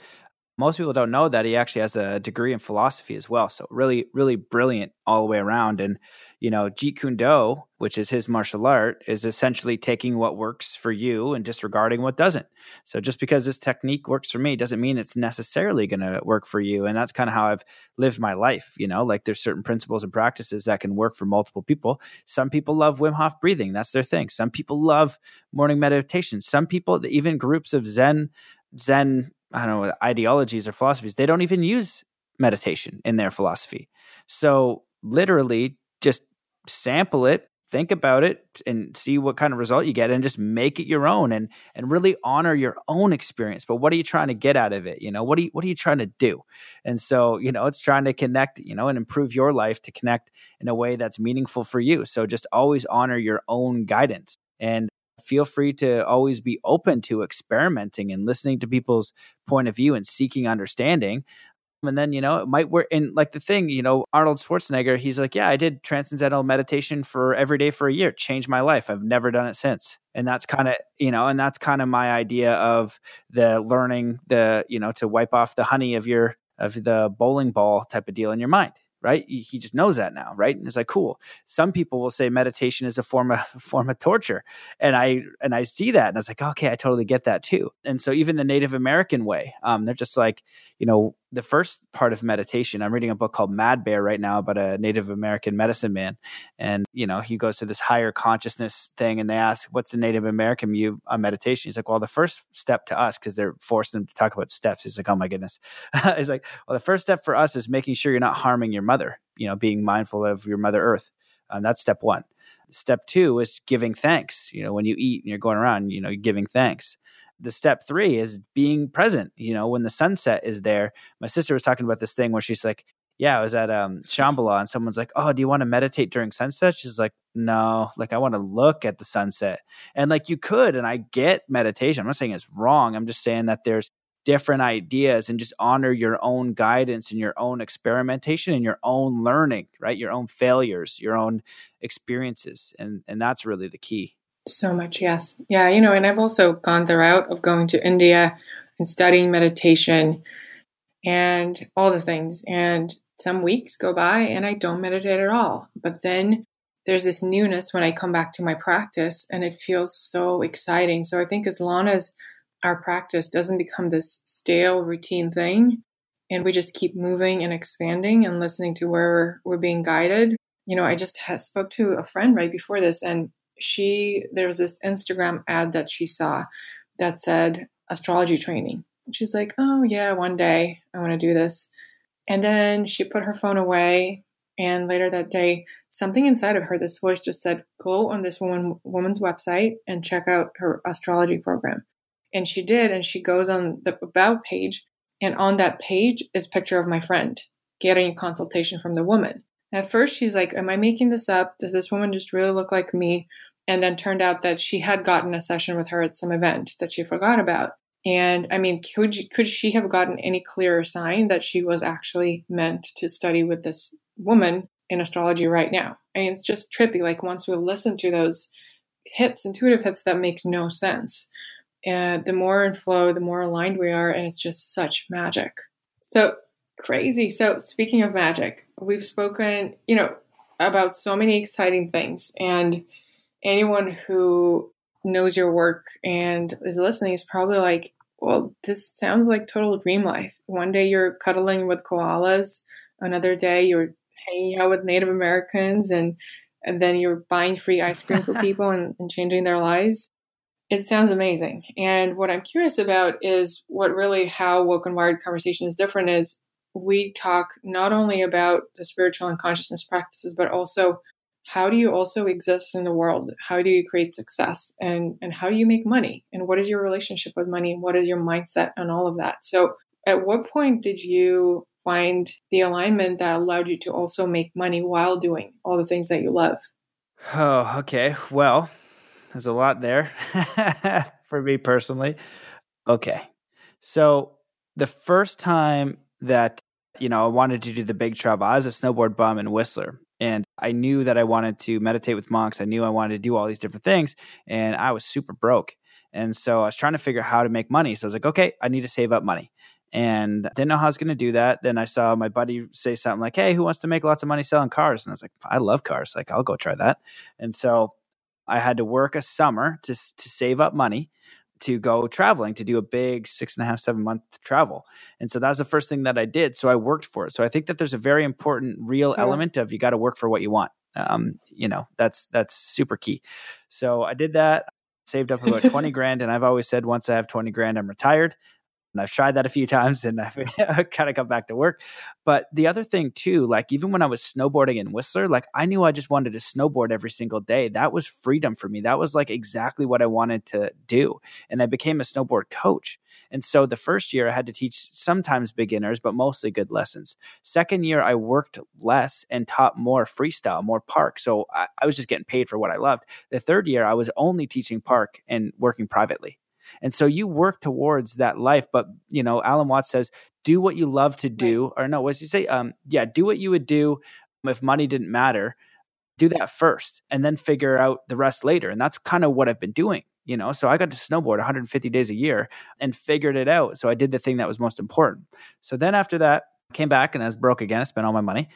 Most people don't know that he actually has a degree in philosophy as well. So really, really brilliant all the way around. And you know, Jeet Kune Do, which is his martial art, is essentially taking what works for you and disregarding what doesn't. So just because this technique works for me doesn't mean it's necessarily going to work for you. And that's kind of how I've lived my life. You know, like there's certain principles and practices that can work for multiple people. Some people love Wim Hof breathing. That's their thing. Some people love morning meditation. Some people, even groups of Zen, Zen, I don't know, ideologies or philosophies, they don't even use meditation in their philosophy. So literally just sample it think about it and see what kind of result you get and just make it your own and and really honor your own experience. But what are you trying to get out of it you know? What are you what are you trying to do? And so you know it's trying to connect you know and improve your life to connect in a way that's meaningful for you. So just always honor your own guidance. And feel free to always be open to experimenting and listening to people's point of view and seeking understanding. And then you know it might work and like the thing you know arnold schwarzenegger he's like yeah i did transcendental meditation for every day for a year. Changed my life. I've never done it since. And that's kind of you know and that's kind of my idea of the learning the you know to wipe off the honey of your of the bowling ball type of deal in your mind right? He just knows that now, right? And it's like cool. Some people will say meditation is a form of a [LAUGHS] form of torture, and I and I see that, and I was like, okay, I totally get that too. And so even the Native American way, um, they're just like, you know, the first part of meditation. I'm reading a book called Mad Bear right now about a Native American medicine man, and you know, he goes to this higher consciousness thing, and they ask, "What's the Native American view on meditation?" He's like, "Well, the first step to us, because they're forcing him to talk about steps." He's like, "Oh my goodness," [LAUGHS] he's like, "Well, the first step for us is making sure you're not harming your mother. You know, being mindful of your Mother Earth. Um, that's step one." Step two is giving thanks. You know, when you eat and you're going around, you know, giving thanks the step three is being present. You know, when the sunset is there. My sister was talking about this thing where she's like, "Yeah, I was at um Shambhala, and someone's like, "Oh, do you want to meditate during sunset?" She's like, "No, like I want to look at the sunset." And like you could, and I get meditation. I'm not saying it's wrong. I'm just saying that there's different ideas and just honor your own guidance and your own experimentation and your own learning, right? Your own failures, your own experiences, and and that's really the key. So much, yes. Yeah, you know, and I've also gone the route of going to India and studying meditation and all the things. And some weeks go by and I don't meditate at all. But then there's this newness when I come back to my practice and it feels so exciting. So I think as long as our practice doesn't become this stale routine thing and we just keep moving and expanding and listening to where we're, being guided. You know, I just spoke to a friend right before this and she there's this Instagram ad that she saw that said astrology training. She's like, "Oh yeah, one day I want to do this." And then she put her phone away and later that day, something inside of her, this voice just said, "Go on this woman woman's website and check out her astrology program." And she did, and she goes on the about page, and on that page is picture of my friend getting a consultation from the woman. At first, she's like, Am I making this up? Does this woman just really look like me? And then turned out that she had gotten a session with her at some event that she forgot about. And I mean, could could she have gotten any clearer sign that she was actually meant to study with this woman in astrology right now? I mean, it's just trippy. Like once we listen to those hits, intuitive hits that make no sense, and the more in flow, the more aligned we are, and it's just such magic. So crazy. So speaking of magic, we've spoken, you know, about so many exciting things, and anyone who knows your work and is listening is probably like, well, this sounds like total dream life. One day you're cuddling with koalas, another day you're hanging out with Native Americans, and and then you're buying free ice cream for [LAUGHS] people and, and changing their lives. It sounds amazing. And what I'm curious about is what really how woke and wired conversation is different is we talk not only about the spiritual and consciousness practices, but also how do you also exist in the world? How do you create success? And and how do you make money? And what is your relationship with money? And what is your mindset and all of that? So at what point did you find the alignment that allowed you to also make money while doing all the things that you love? Oh okay. Well there's a lot there [LAUGHS] for me personally. Okay. So the first time that you know i wanted to do the big travel i was a snowboard bum in whistler and I knew that I wanted to meditate with monks. I knew I wanted to do all these different things. And I was super broke. And so I was trying to figure out how to make money. So I was like, okay, I need to save up money. And didn't know how I was going to do that. Then I saw my buddy say something like, hey, who wants to make lots of money selling cars? And I was like, I love cars. Like, I'll go try that. And so I had to work a summer to, to save up money to go traveling to do a big six and a half, seven month travel. And so that's the first thing that I did. So I worked for it. So I think that there's a very important real element of you got to work for what you want. Um, you know, that's that's super key. So I did that, saved up about 20 grand. And I've always said once I have 20 grand, I'm retired. And I've tried that a few [LAUGHS] times and I've [LAUGHS] kind of come back to work. But the other thing too, like even when I was snowboarding in Whistler, like I knew I just wanted to snowboard every single day. That was freedom for me. That was like exactly what I wanted to do. And I became a snowboard coach. And so the first year I had to teach sometimes beginners, but mostly good lessons. Second year I worked less and taught more freestyle, more park. So I, I was just getting paid for what I loved. The third year I was only teaching park and working privately. And so you work towards that life. But, you know, Alan Watts says, do what you love to do. Right. Or no, what does he say? Um, yeah, do what you would do if money didn't matter. Do that first and then figure out the rest later. And that's kind of what I've been doing. You know, so I got to snowboard 150 days a year and figured it out. So I did the thing that was most important. So then after that, came back and I was broke again. I spent all my money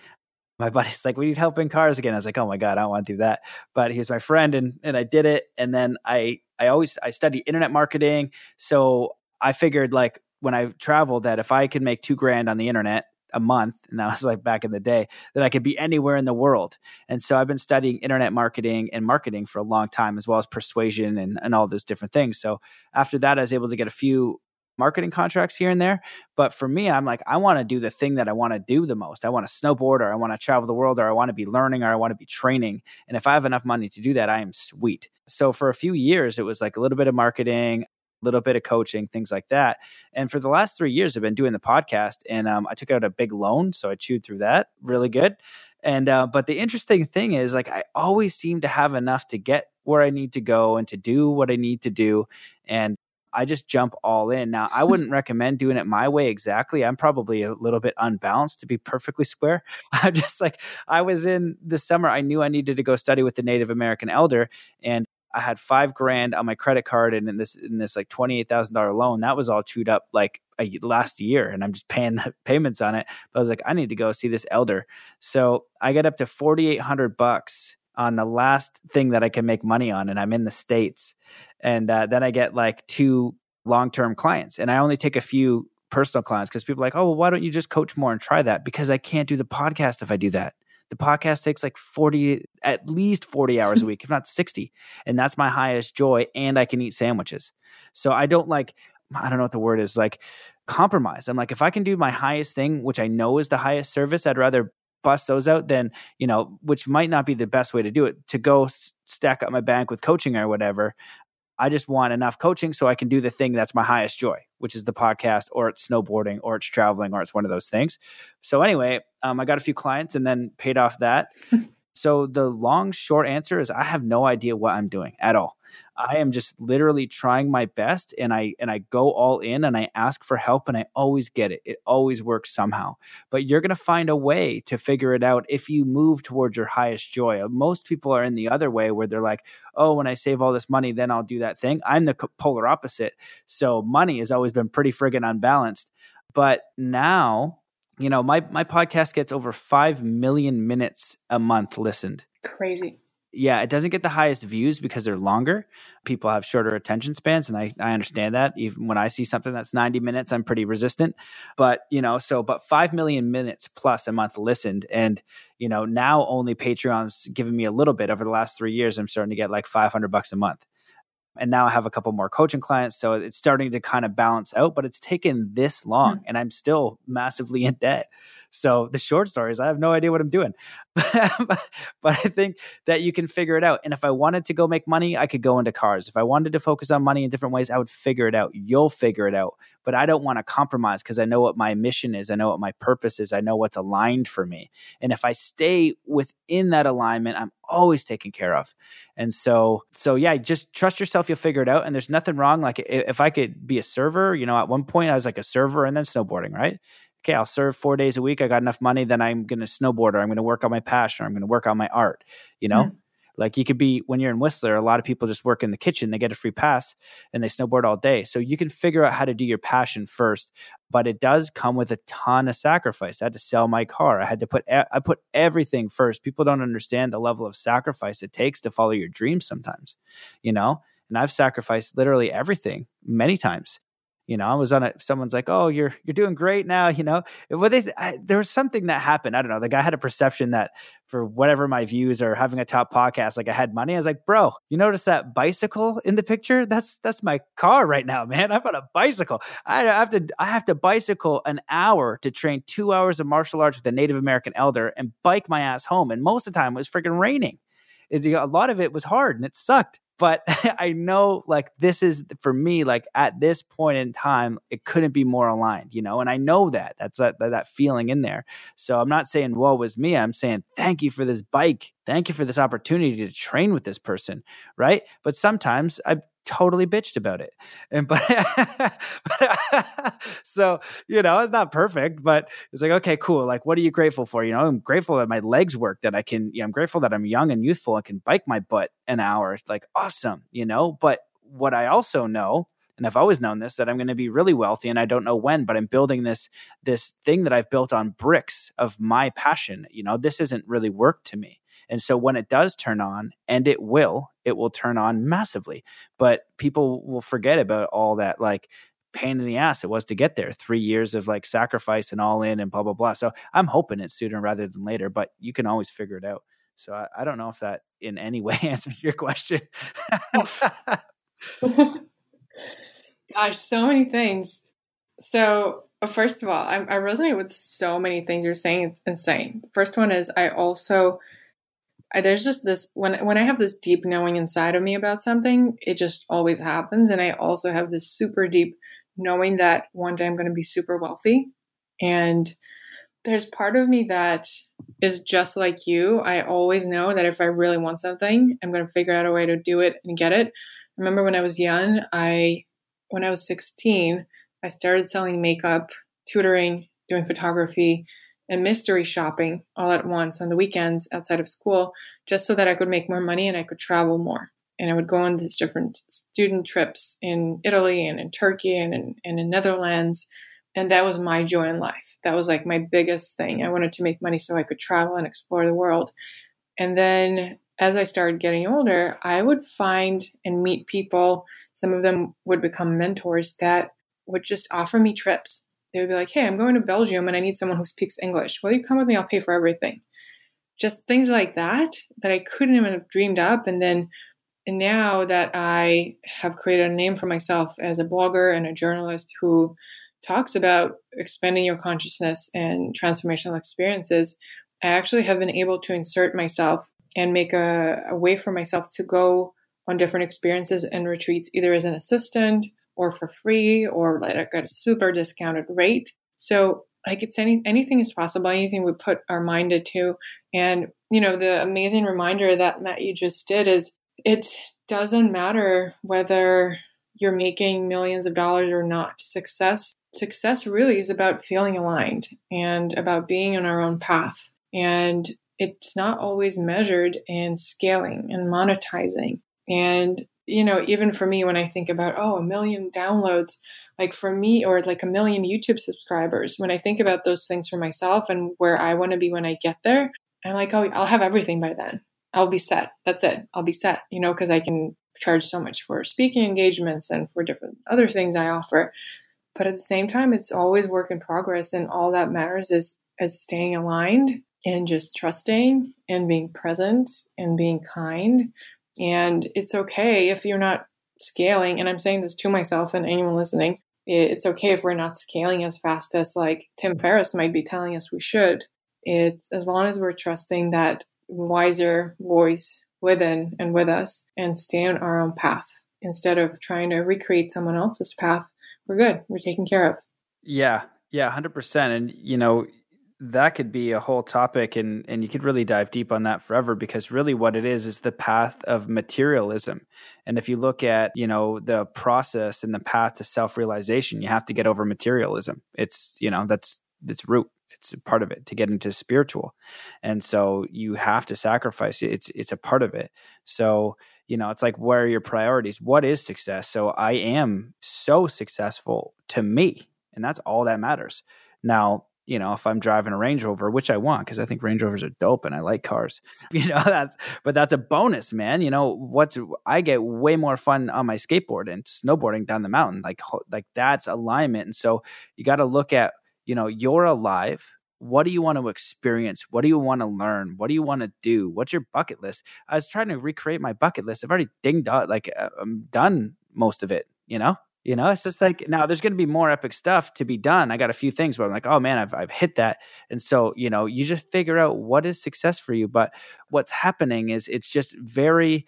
my [LAUGHS] buddy's like, we need help in cars again. I was like, oh my God, I don't want to do that. But he was my friend and, and I did it. And then I, I always, I study internet marketing. So I figured like when I traveled that if I could make two grand on the internet a month, and that was like back in the day, that I could be anywhere in the world. And so I've been studying internet marketing and marketing for a long time, as well as persuasion and, and all those different things. So after that, I was able to get a few marketing contracts here and there. But for me, I'm like, I want to do the thing that I want to do the most. I want to snowboard or I want to travel the world or I want to be learning or I want to be training. And if I have enough money to do that, I am sweet. So for a few years, it was like a little bit of marketing, a little bit of coaching, things like that. And for the last three years, I've been doing the podcast and um, I took out a big loan. So I chewed through that really good. And, uh, but the interesting thing is, like, I always seem to have enough to get where I need to go and to do what I need to do. And I just jump all in. Now, I wouldn't [LAUGHS] recommend doing it my way exactly. I'm probably a little bit unbalanced to be perfectly square. [LAUGHS] I'm just like, I was in the summer, I knew I needed to go study with the Native American elder. And I had five grand on my credit card and in this in this like twenty eight thousand dollar loan. That was all chewed up like a, last year, and I'm just paying [LAUGHS] the payments on it. But I was like, I need to go see this elder. So I got up to forty eight hundred bucks on the last thing that I can make money on, and I'm in the states and uh, then I get like two long term clients, and I only take a few personal clients because people are like, oh, well, why don't you just coach more and try that? Because I can't do the podcast if I do that. The podcast takes like 40, at least 40 [LAUGHS] hours a week, if not 60. And that's my highest joy. And I can eat sandwiches. So I don't like, I don't know what the word is, like compromise. I'm like, if I can do my highest thing, which I know is the highest service, I'd rather bust those out than, you know, which might not be the best way to do it, to go stack up my bank with coaching or whatever I just want enough coaching so I can do the thing that's my highest joy, which is the podcast, or it's snowboarding, or it's traveling, or it's one of those things. So anyway, um, I got a few clients and then paid off that. [LAUGHS] so the long short answer is I have no idea what I'm doing at all. I am just literally trying my best and I and I go all in and I ask for help and I always get it. It always works somehow. But you're going to find a way to figure it out if you move towards your highest joy. Most people are in the other way where they're like, "Oh, when I save all this money, then I'll do that thing." I'm the polar opposite. So money has always been pretty friggin' unbalanced. But now, you know, my my podcast gets over 5 million minutes a month listened. Crazy yeah, it doesn't get the highest views because they're longer. People have shorter attention spans, and I, I understand that. Even when I see something that's 90 minutes, I'm pretty resistant. But, you know, so, but 5 million minutes plus a month listened. And, you know, now only Patreon's giving me a little bit over the last three years. I'm starting to get like 500 bucks a month. And now I have a couple more coaching clients. So it's starting to kind of balance out, but it's taken this long mm-hmm. and I'm still massively in debt. So the short story is I have no idea what I'm doing. [LAUGHS] but I think that you can figure it out. And if I wanted to go make money, I could go into cars. If I wanted to focus on money in different ways, I would figure it out. You'll figure it out. But I don't want to compromise because I know what my mission is. I know what my purpose is. I know what's aligned for me. And if I stay within that alignment, I'm always taken care of. And so, so yeah, just trust yourself. You'll figure it out. And there's nothing wrong. Like if I could be a server, you know, at one point I was like a server and then snowboarding, right? Okay, I'll serve four days a week. I got enough money, then I'm going to snowboard or I'm going to work on my passion or I'm going to work on my art, you know? Mm-hmm. Like you could be when you're in Whistler, a lot of people just work in the kitchen, they get a free pass and they snowboard all day. So you can figure out how to do your passion first, but it does come with a ton of sacrifice. I had to sell my car. I had to put I put everything first. People don't understand the level of sacrifice it takes to follow your dreams sometimes, you know? And I've sacrificed literally everything many times you know, I was on it. Someone's like, "Oh, you're you're doing great now." You know, well, they I, there was something that happened. I don't know. The guy had a perception that for whatever my views or having a top podcast, like I had money. I was like, "Bro, you notice that bicycle in the picture? That's that's my car right now, man. I'm on a bicycle. I have to I have to bicycle an hour to train two hours of martial arts with a Native American elder and bike my ass home. And most of the time, it was freaking raining. It, a lot of it was hard and it sucked but [LAUGHS] I know like this is for me like at this point in time it couldn't be more aligned you know and I know that. That's that, that feeling in there. So I'm not saying woe was me. I'm saying thank you for this bike. Thank you for this opportunity to train with this person right? But sometimes I totally bitched about it. And but, [LAUGHS] but so you know it's not perfect, but it's like okay, cool. Like, what are you grateful for? You know, I'm grateful that my legs work. That I can. You know, I'm grateful that I'm young and youthful. I can bike my butt an hour. It's Like awesome, you know. But what I also know. And I've always known this that I'm going to be really wealthy and I don't know when, but I'm building this this thing that I've built on bricks of my passion. You know, this isn't really work to me. And so when it does turn on, and it will, it will turn on massively. But people will forget about all that like pain in the ass it was to get there. Three years of like sacrifice and all in and blah blah blah. So I'm hoping it's sooner rather than later, but you can always figure it out. So I, I don't know if that in any [LAUGHS] way answers your question. [LAUGHS] Gosh, so many things. So uh, first of all, I, I resonate with so many things you're saying. It's insane. First one is I also There's just this when when I have this deep knowing inside of me about something, it just always happens. And I also have this super deep knowing that one day I'm going to be super wealthy. And there's part of me that is just like you. I always know that if I really want something, I'm going to figure out a way to do it and get it. Remember when I was young, I when I was 16, I started selling makeup, tutoring, doing photography, and mystery shopping all at once on the weekends outside of school just so that I could make more money and I could travel more. And I would go on these different student trips in Italy and in Turkey and in, and in Netherlands. And that was my joy in life. That was like my biggest thing. I wanted to make money so I could travel and explore the world. And then as I started getting older, I would find and meet people. Some of them would become mentors that would just offer me trips they would be like, hey, I'm going to Belgium and I need someone who speaks English. Will you come with me? I'll pay for everything. Just things like that that I couldn't even have dreamed up. And then and now that I have created a name for myself as a blogger and a journalist who talks about expanding your consciousness and transformational experiences, I actually have been able to insert myself and make a, a way for myself to go on different experiences and retreats, either as an assistant or for free or like at a super discounted rate. So like it's any anything is possible, anything we put our mind to. And you know, the amazing reminder that Matt you just did is it doesn't matter whether you're making millions of dollars or not. Success success really is about feeling aligned and about being on our own path. And it's not always measured in scaling and monetizing. And, you know, even for me, when I think about, oh, a million downloads, like for me, or like a million YouTube subscribers, when I think about those things for myself and where I want to be when I get there, I'm like, oh, I'll have everything by then. I'll be set. That's it. I'll be set, you know, because I can charge so much for speaking engagements and for different other things I offer. But at the same time, it's always work in progress. And all that matters is, is staying aligned and just trusting and being present and being kind. And it's okay if you're not scaling. And I'm saying this to myself and anyone listening. It's okay if we're not scaling as fast as like Tim Ferriss might be telling us we should. It's as long as we're trusting that wiser voice within and with us and stay on our own path instead of trying to recreate someone else's path we're good. We're taken care of. Yeah. Yeah, 100%. And, you know, that could be a whole topic and and you could really dive deep on that forever because really what it is is the path of materialism and if you look at you know the process and the path to self-realization you have to get over materialism it's you know that's it's root it's part of it to get into spiritual and so you have to sacrifice it it's it's a part of it so you know, it's like, where are your priorities? What is success? So I am so successful to me, and that's all that matters. Now, you know, if I'm driving a Range Rover, which I want because I think Range Rovers are dope and I like cars, [LAUGHS] you know, that's but that's a bonus, man. You know, what's I get way more fun on my skateboard and snowboarding down the mountain, like like that's alignment. And so you got to look at, you know, you're alive what do you want to experience? What do you want to learn? What do you want to do? What's your bucket list? I was trying to recreate my bucket list. I've already dinged out, like uh, I'm done most of it, you know? You know, it's just like now there's going to be more epic stuff to be done. I got a few things, but I'm like, oh man, I've I've hit that. And so, you know, you just figure out what is success for you. But what's happening is it's just very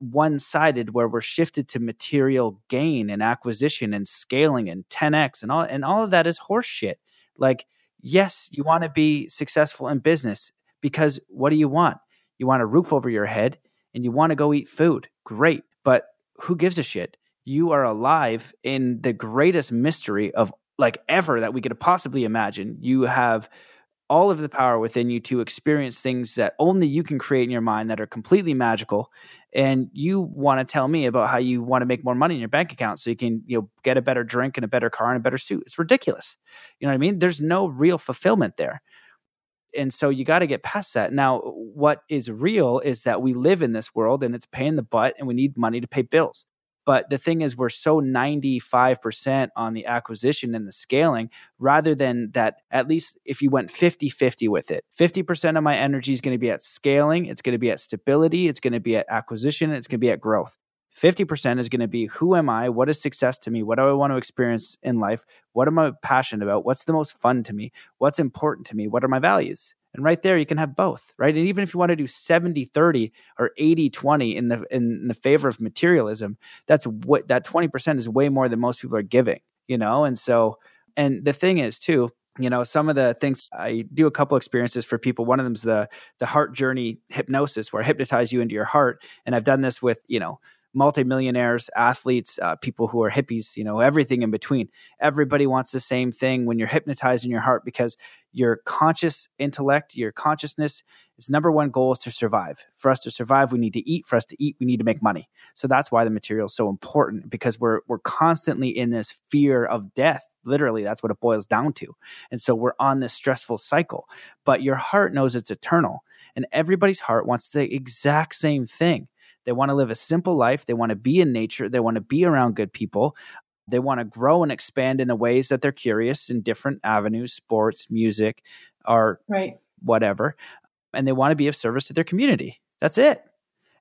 one-sided where we're shifted to material gain and acquisition and scaling and 10x and all and all of that is horseshit. Like yes, you want to be successful in business because what do you want? You want a roof over your head and you want to go eat food. Great. But who gives a shit? You are alive in the greatest mystery of like ever that we could possibly imagine. You have all of the power within you to experience things that only you can create in your mind that are completely magical and you want to tell me about how you want to make more money in your bank account so you can you know get a better drink and a better car and a better suit. It's ridiculous. You know what i mean? There's no real fulfillment there. And so you got to get past that. Now what is real is that we live in this world and it's paying the butt and we need money to pay bills but the thing is, we're so 95% on the acquisition and the scaling rather than that, at least if you went 50 50 with it, 50% of my energy is going to be at scaling, it's going to be at stability, it's going to be at acquisition, it's going to be at growth. 50% is going to be who am I? What is success to me? What do I want to experience in life? What am I passionate about? What's the most fun to me? What's important to me? What are my values? And right there, you can have both, right? And even if you want to do 70 30 or 80 20 in the, in the favor of materialism, that's what that 20% is way more than most people are giving, you know? And so, and the thing is, too, you know some of the things i do a couple experiences for people one of them is the the heart journey hypnosis where i hypnotize you into your heart and i've done this with you know multimillionaires, athletes, uh, people who are hippies, you know, everything in between. Everybody wants the same thing when you're hypnotized in your heart because your conscious intellect, your consciousness, its number one goal is to survive. For us to survive, we need to eat. For us to eat, we need to make money. So that's why the material is so important because we're we're constantly in this fear of death. Literally, that's what it boils down to. And so we're on this stressful cycle. But your heart knows it's eternal. And everybody's heart wants the exact same thing. They want to live a simple life. They want to be in nature. They want to be around good people. They want to grow and expand in the ways that they're curious in different avenues, sports, music, art, right. whatever. And they want to be of service to their community. That's it.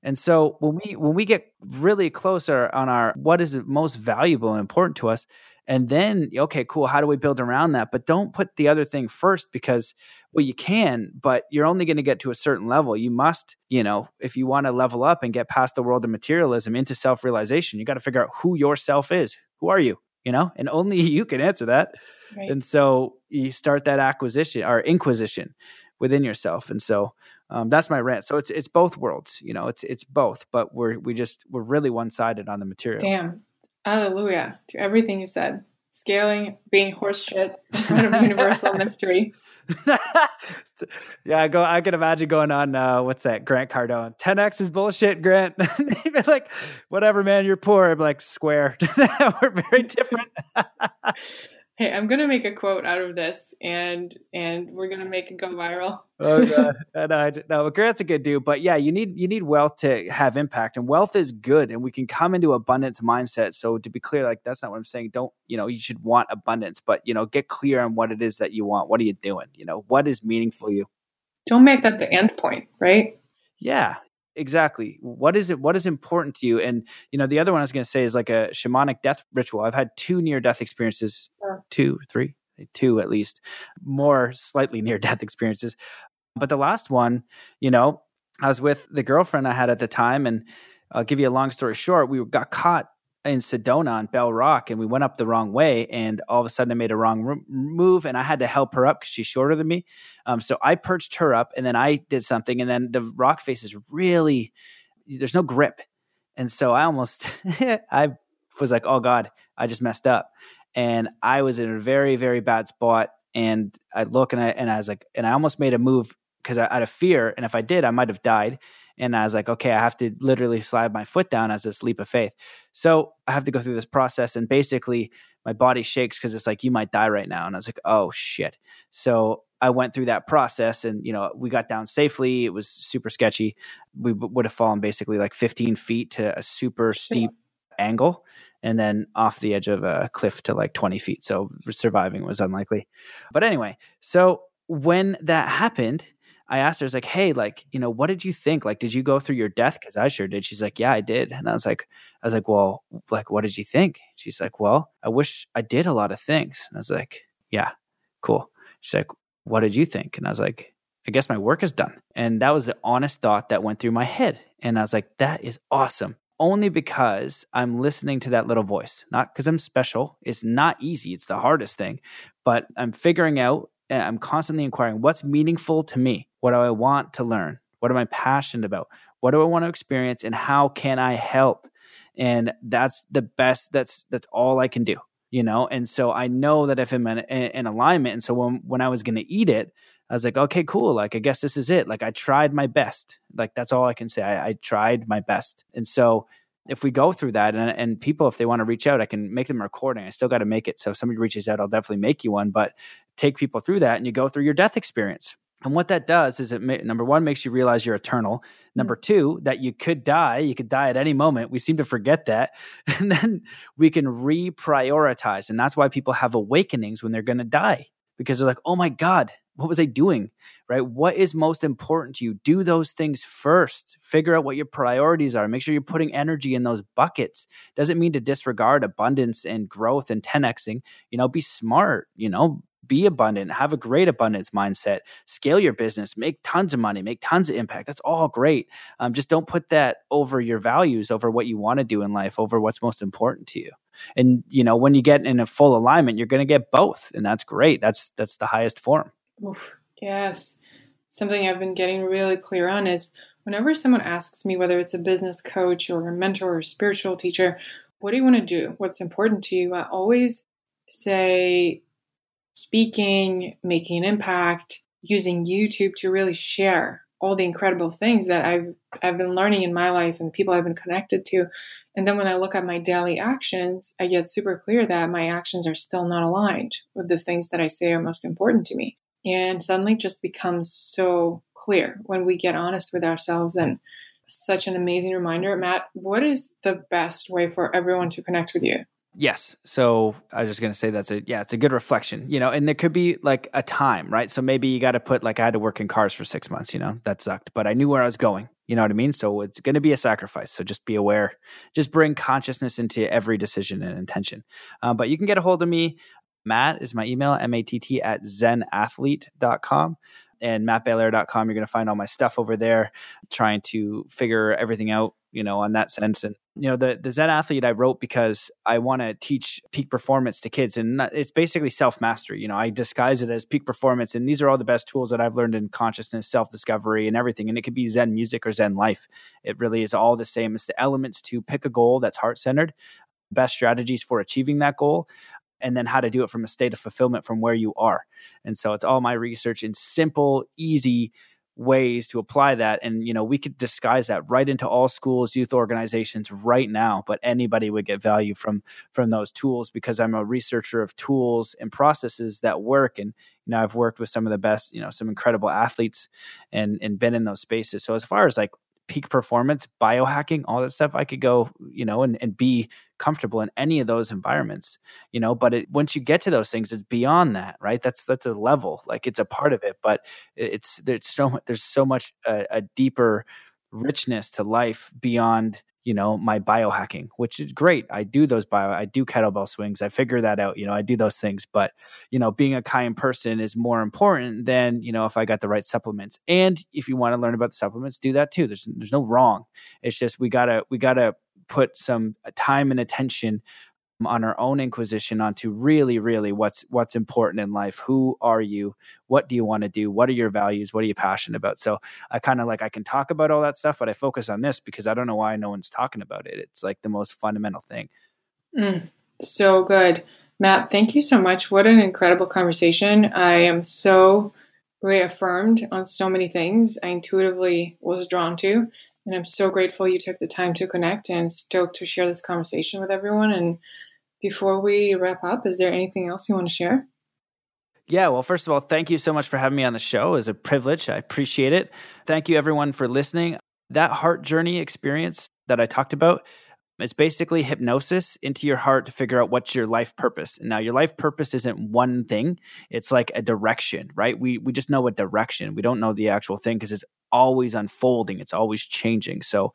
And so when we when we get really closer on our what is most valuable and important to us, and then okay, cool, how do we build around that? But don't put the other thing first because Well, you can, but you're only going to get to a certain level. You must, you know, if you want to level up and get past the world of materialism into self realization, you got to figure out who yourself is. Who are you? You know, and only [LAUGHS] you can answer that. Right. And so you start that acquisition or inquisition within yourself. And so um, that's my rant. So it's it's both worlds. You know, it's it's both, but we're we just we're really one sided on the material. Damn, hallelujah to everything you said. Scaling, being horseshit [LAUGHS] in front of universal [LAUGHS] mystery. [LAUGHS] yeah, I go. I can imagine going on. Uh, what's that? Grant Cardone. 10x is bullshit, Grant. [LAUGHS] like, whatever, man. You're poor. I'm like, square. [LAUGHS] We're very different. Hey, I'm gonna make a quote out of this, and and we're gonna make it go viral. [LAUGHS] oh god, no, no, Grant's a good dude, but yeah, you need you need wealth to have impact, and wealth is good, and we can come into abundance mindset. So to be clear, like that's not what I'm saying. Don't you know you should want abundance, but you know get clear on what it is that you want. What are you doing? You know what is meaningful you. Don't make that the end point, right? Yeah, exactly. What is it what is important to you? And you know the other one i was going to say is like a shamanic death ritual. I've had two near death experiences. Two three two at least. More slightly near [LAUGHS] death experiences. But the last one you know i was with the girlfriend i had at the time and i'll give you a long story short we got caught in Sedona on Bell Rock, and we went up the wrong way. And all of a sudden, I made a wrong move, and I had to help her up because she's shorter than me. Um, so I perched her up, and then I did something, and then the rock face is really there's no grip, and so I almost [LAUGHS] I was like, oh god, I just messed up, and I was in a very very bad spot. And I look and I and I was like, and I almost made a move because out of fear, and if I did, I might have died. And I was like, okay, I have to literally slide my foot down as this leap of faith. So I have to go through this process. And basically, my body shakes because it's like, you might die right now. And I was like, oh, shit. So I went through that process and, you know, we got down safely. It was super sketchy. We b- would have fallen basically like 15 feet to a super steep angle and then off the edge of a cliff to like 20 feet. So surviving was unlikely. But anyway, so when that happened, I asked her, I was like, hey, like, you know, what did you think? Like, did you go through your death? Cause I sure did. She's like, yeah, I did. And I was like, I was like, well, like, what did you think? She's like, well, I wish I did a lot of things. And I was like, yeah, cool. She's like, what did you think? And I was like, I guess my work is done. And that was the honest thought that went through my head. And I was like, that is awesome. Only because I'm listening to that little voice, not because I'm special. It's not easy. It's the hardest thing, but I'm figuring out I'm constantly inquiring what's meaningful to me? What do I want to learn? What am I passionate about? What do I want to experience and how can I help? And that's the best that's that's all I can do, you know? And so I know that if I'm in, in alignment and so when when I was going to eat it, I was like, okay, cool. Like, I guess this is it. Like, I tried my best. Like, that's all I can say. I, I tried my best. And so, if we go through that, and, and people, if they want to reach out, I can make them a recording. I still got to make it. So, if somebody reaches out, I'll definitely make you one. But take people through that and you go through your death experience. And what that does is it number one makes you realize you're eternal. Number mm. two, that you could die. You could die at any moment. We seem to forget that. [LAUGHS] And then we can reprioritize. And that's why people have awakenings when they're going to die because they're like, oh my God, what was I doing? Right? What is most important to you? Do those things first. Figure out what your priorities are. Make sure you're putting energy in those buckets. Doesn't mean to disregard abundance and growth and 10xing. You know, be smart. You know, be abundant, have a great abundance mindset, scale your business, make tons of money, make tons of impact. That's all great. Um, just don't put that over your values, over what you want to do in life, over what's most important to you. And you know, when you get in a full alignment, you're going to get both, and that's great. That's that's the highest form. Oof, yes, something I've been getting really clear on is whenever someone asks me whether it's a business coach or a mentor or a spiritual teacher, what do you want to do? What's important to you? I always say speaking, making an impact, using YouTube to really share all the incredible things that I've I've been learning in my life and people I've been connected to. And then when I look at my daily actions, I get super clear that my actions are still not aligned with the things that I say are most important to me. And suddenly just becomes so clear when we get honest with ourselves and such an amazing reminder. Matt, what is the best way for everyone to connect with you? Yes. So I was just going to say that's a, yeah, it's a good reflection, you know, and there could be like a time, right? So maybe you got to put, like, I had to work in cars for six months, you know, that sucked, but I knew where I was going. You know what I mean? So it's going to be a sacrifice. So just be aware, just bring consciousness into every decision and intention. Um, but you can get a hold of me Matt is my email, M A T T at zenathlete.com and mattbelair.com. You're going to find all my stuff over there, trying to figure everything out, you know, on that sense. And, you know, the, the Zen athlete I wrote because I want to teach peak performance to kids. And it's basically self mastery. You know, I disguise it as peak performance. And these are all the best tools that I've learned in consciousness, self discovery, and everything. And it could be Zen music or Zen life. It really is all the same. It's the elements to pick a goal that's heart centered, best strategies for achieving that goal and then how to do it from a state of fulfillment from where you are. And so it's all my research in simple, easy ways to apply that. And you know we could disguise that right into all schools youth organizations right now but anybody would get value from from those tools because i'm a researcher of tools and processes that work. And you know i've worked with some of the best you know some incredible athletes and and been in those spaces. So as far as like peak performance, biohacking, all that stuff, I could go, you know, and, and be comfortable in any of those environments, you know, but it, once you get to those things, it's beyond that, right? That's, that's a level, like it's a part of it, but it's, there's so, much, there's so much uh, a deeper richness to life beyond you know my biohacking which is great. I do those bio i do kettlebell swings. I figure that out you know i do those things. But you know being a kind person is more important than you know if i got the right supplements. And if you want to learn about the supplements do that too. There's there's no wrong. It's just we gotta we gotta put some time and attention on our own inquisition onto really really what's what's important in life. Who are you? What do you want to do? What are your values? What are you passionate about? So i kind of like i can talk about all that stuff but i focus on this because i don't know why no one's talking about it. It's like the most fundamental thing. Mm, so good. Matt thank you so much. What an incredible conversation. I am so reaffirmed on so many things. I intuitively was drawn to and i'm so grateful you took the time to connect and stoked to share this conversation with everyone and before we wrap up, is there anything else you want to share? Yeah, well, first of all, thank you so much for having me on the show. It's a privilege. I appreciate it. Thank you, everyone, for listening. That heart journey experience that I talked about, it's basically hypnosis into your heart to figure out what's your life purpose. Now your life purpose isn't one thing. It's like a direction, right? We we just know a direction. We don't know the actual thing because it's always unfolding. It's always changing. So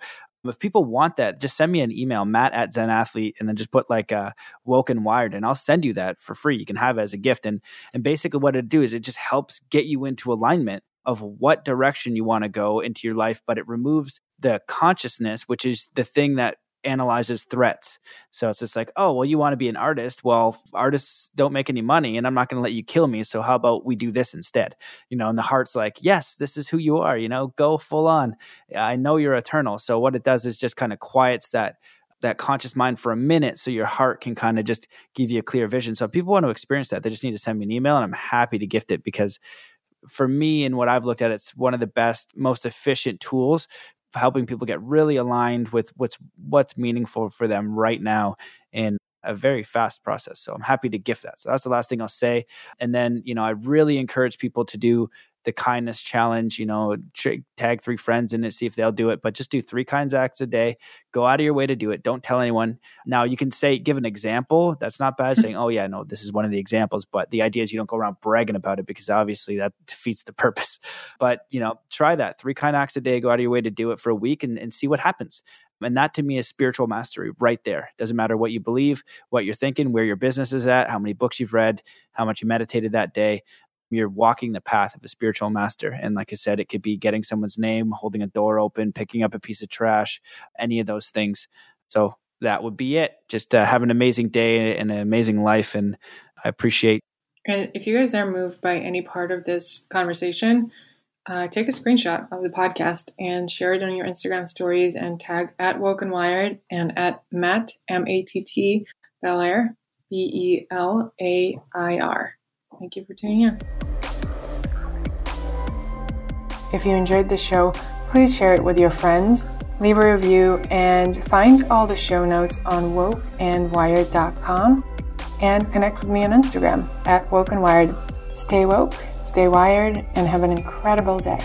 if people want that, just send me an email, matt at Zen Athlete, and then just put like uh, woke and wired, and I'll send you that for free. You can have it as a gift. And and basically what it do is it just helps get you into alignment of what direction you want to go into your life, but it removes the consciousness, which is the thing that analyzes threats. So it's just like, oh, well, you want to be an artist. Well, artists don't make any money and I'm not going to let you kill me. So how about we do this instead? You know, and the heart's like, yes, this is who you are, you know, go full on. I know you're eternal. So what it does is just kind of quiets that that conscious mind for a minute so your heart can kind of just give you a clear vision. So if people want to experience that, they just need to send me an email and I'm happy to gift it because for me and what I've looked at, it's one of the best, most efficient tools helping people get really aligned with what's what's meaningful for them right now in a very fast process. So I'm happy to gift that. So that's the last thing I'll say. And then, you know, I really encourage people to do the kindness challenge, you know, tag three friends in it, see if they'll do it, but just do three kinds acts a day. Go out of your way to do it. Don't tell anyone. Now you can say, give an example. That's not bad saying, oh yeah, no, this is one of the examples. But the idea is you don't go around bragging about it because obviously that defeats the purpose. [LAUGHS] But you know, try that three kind acts a day, go out of your way to do it for a week and, and see what happens. And that to me is spiritual mastery right there. Doesn't matter what you believe, what you're thinking, where your business is at, how many books you've read, how much you meditated that day you're walking the path of a spiritual master. And like I said, it could be getting someone's name, holding a door open, picking up a piece of trash, any of those things. So that would be it. Just uh, have an amazing day and an amazing life. And I appreciate. And if you guys are moved by any part of this conversation, uh, take a screenshot of the podcast and share it on your Instagram stories and tag at Woke and Wired and at Matt, M A T T, Belair, B E L A I R. Thank you for tuning in. If you enjoyed the show, please share it with your friends, leave a review, and find all the show notes on wokeandwired.com and connect with me on Instagram at wokeandwired. Stay woke, stay wired, and have an incredible day.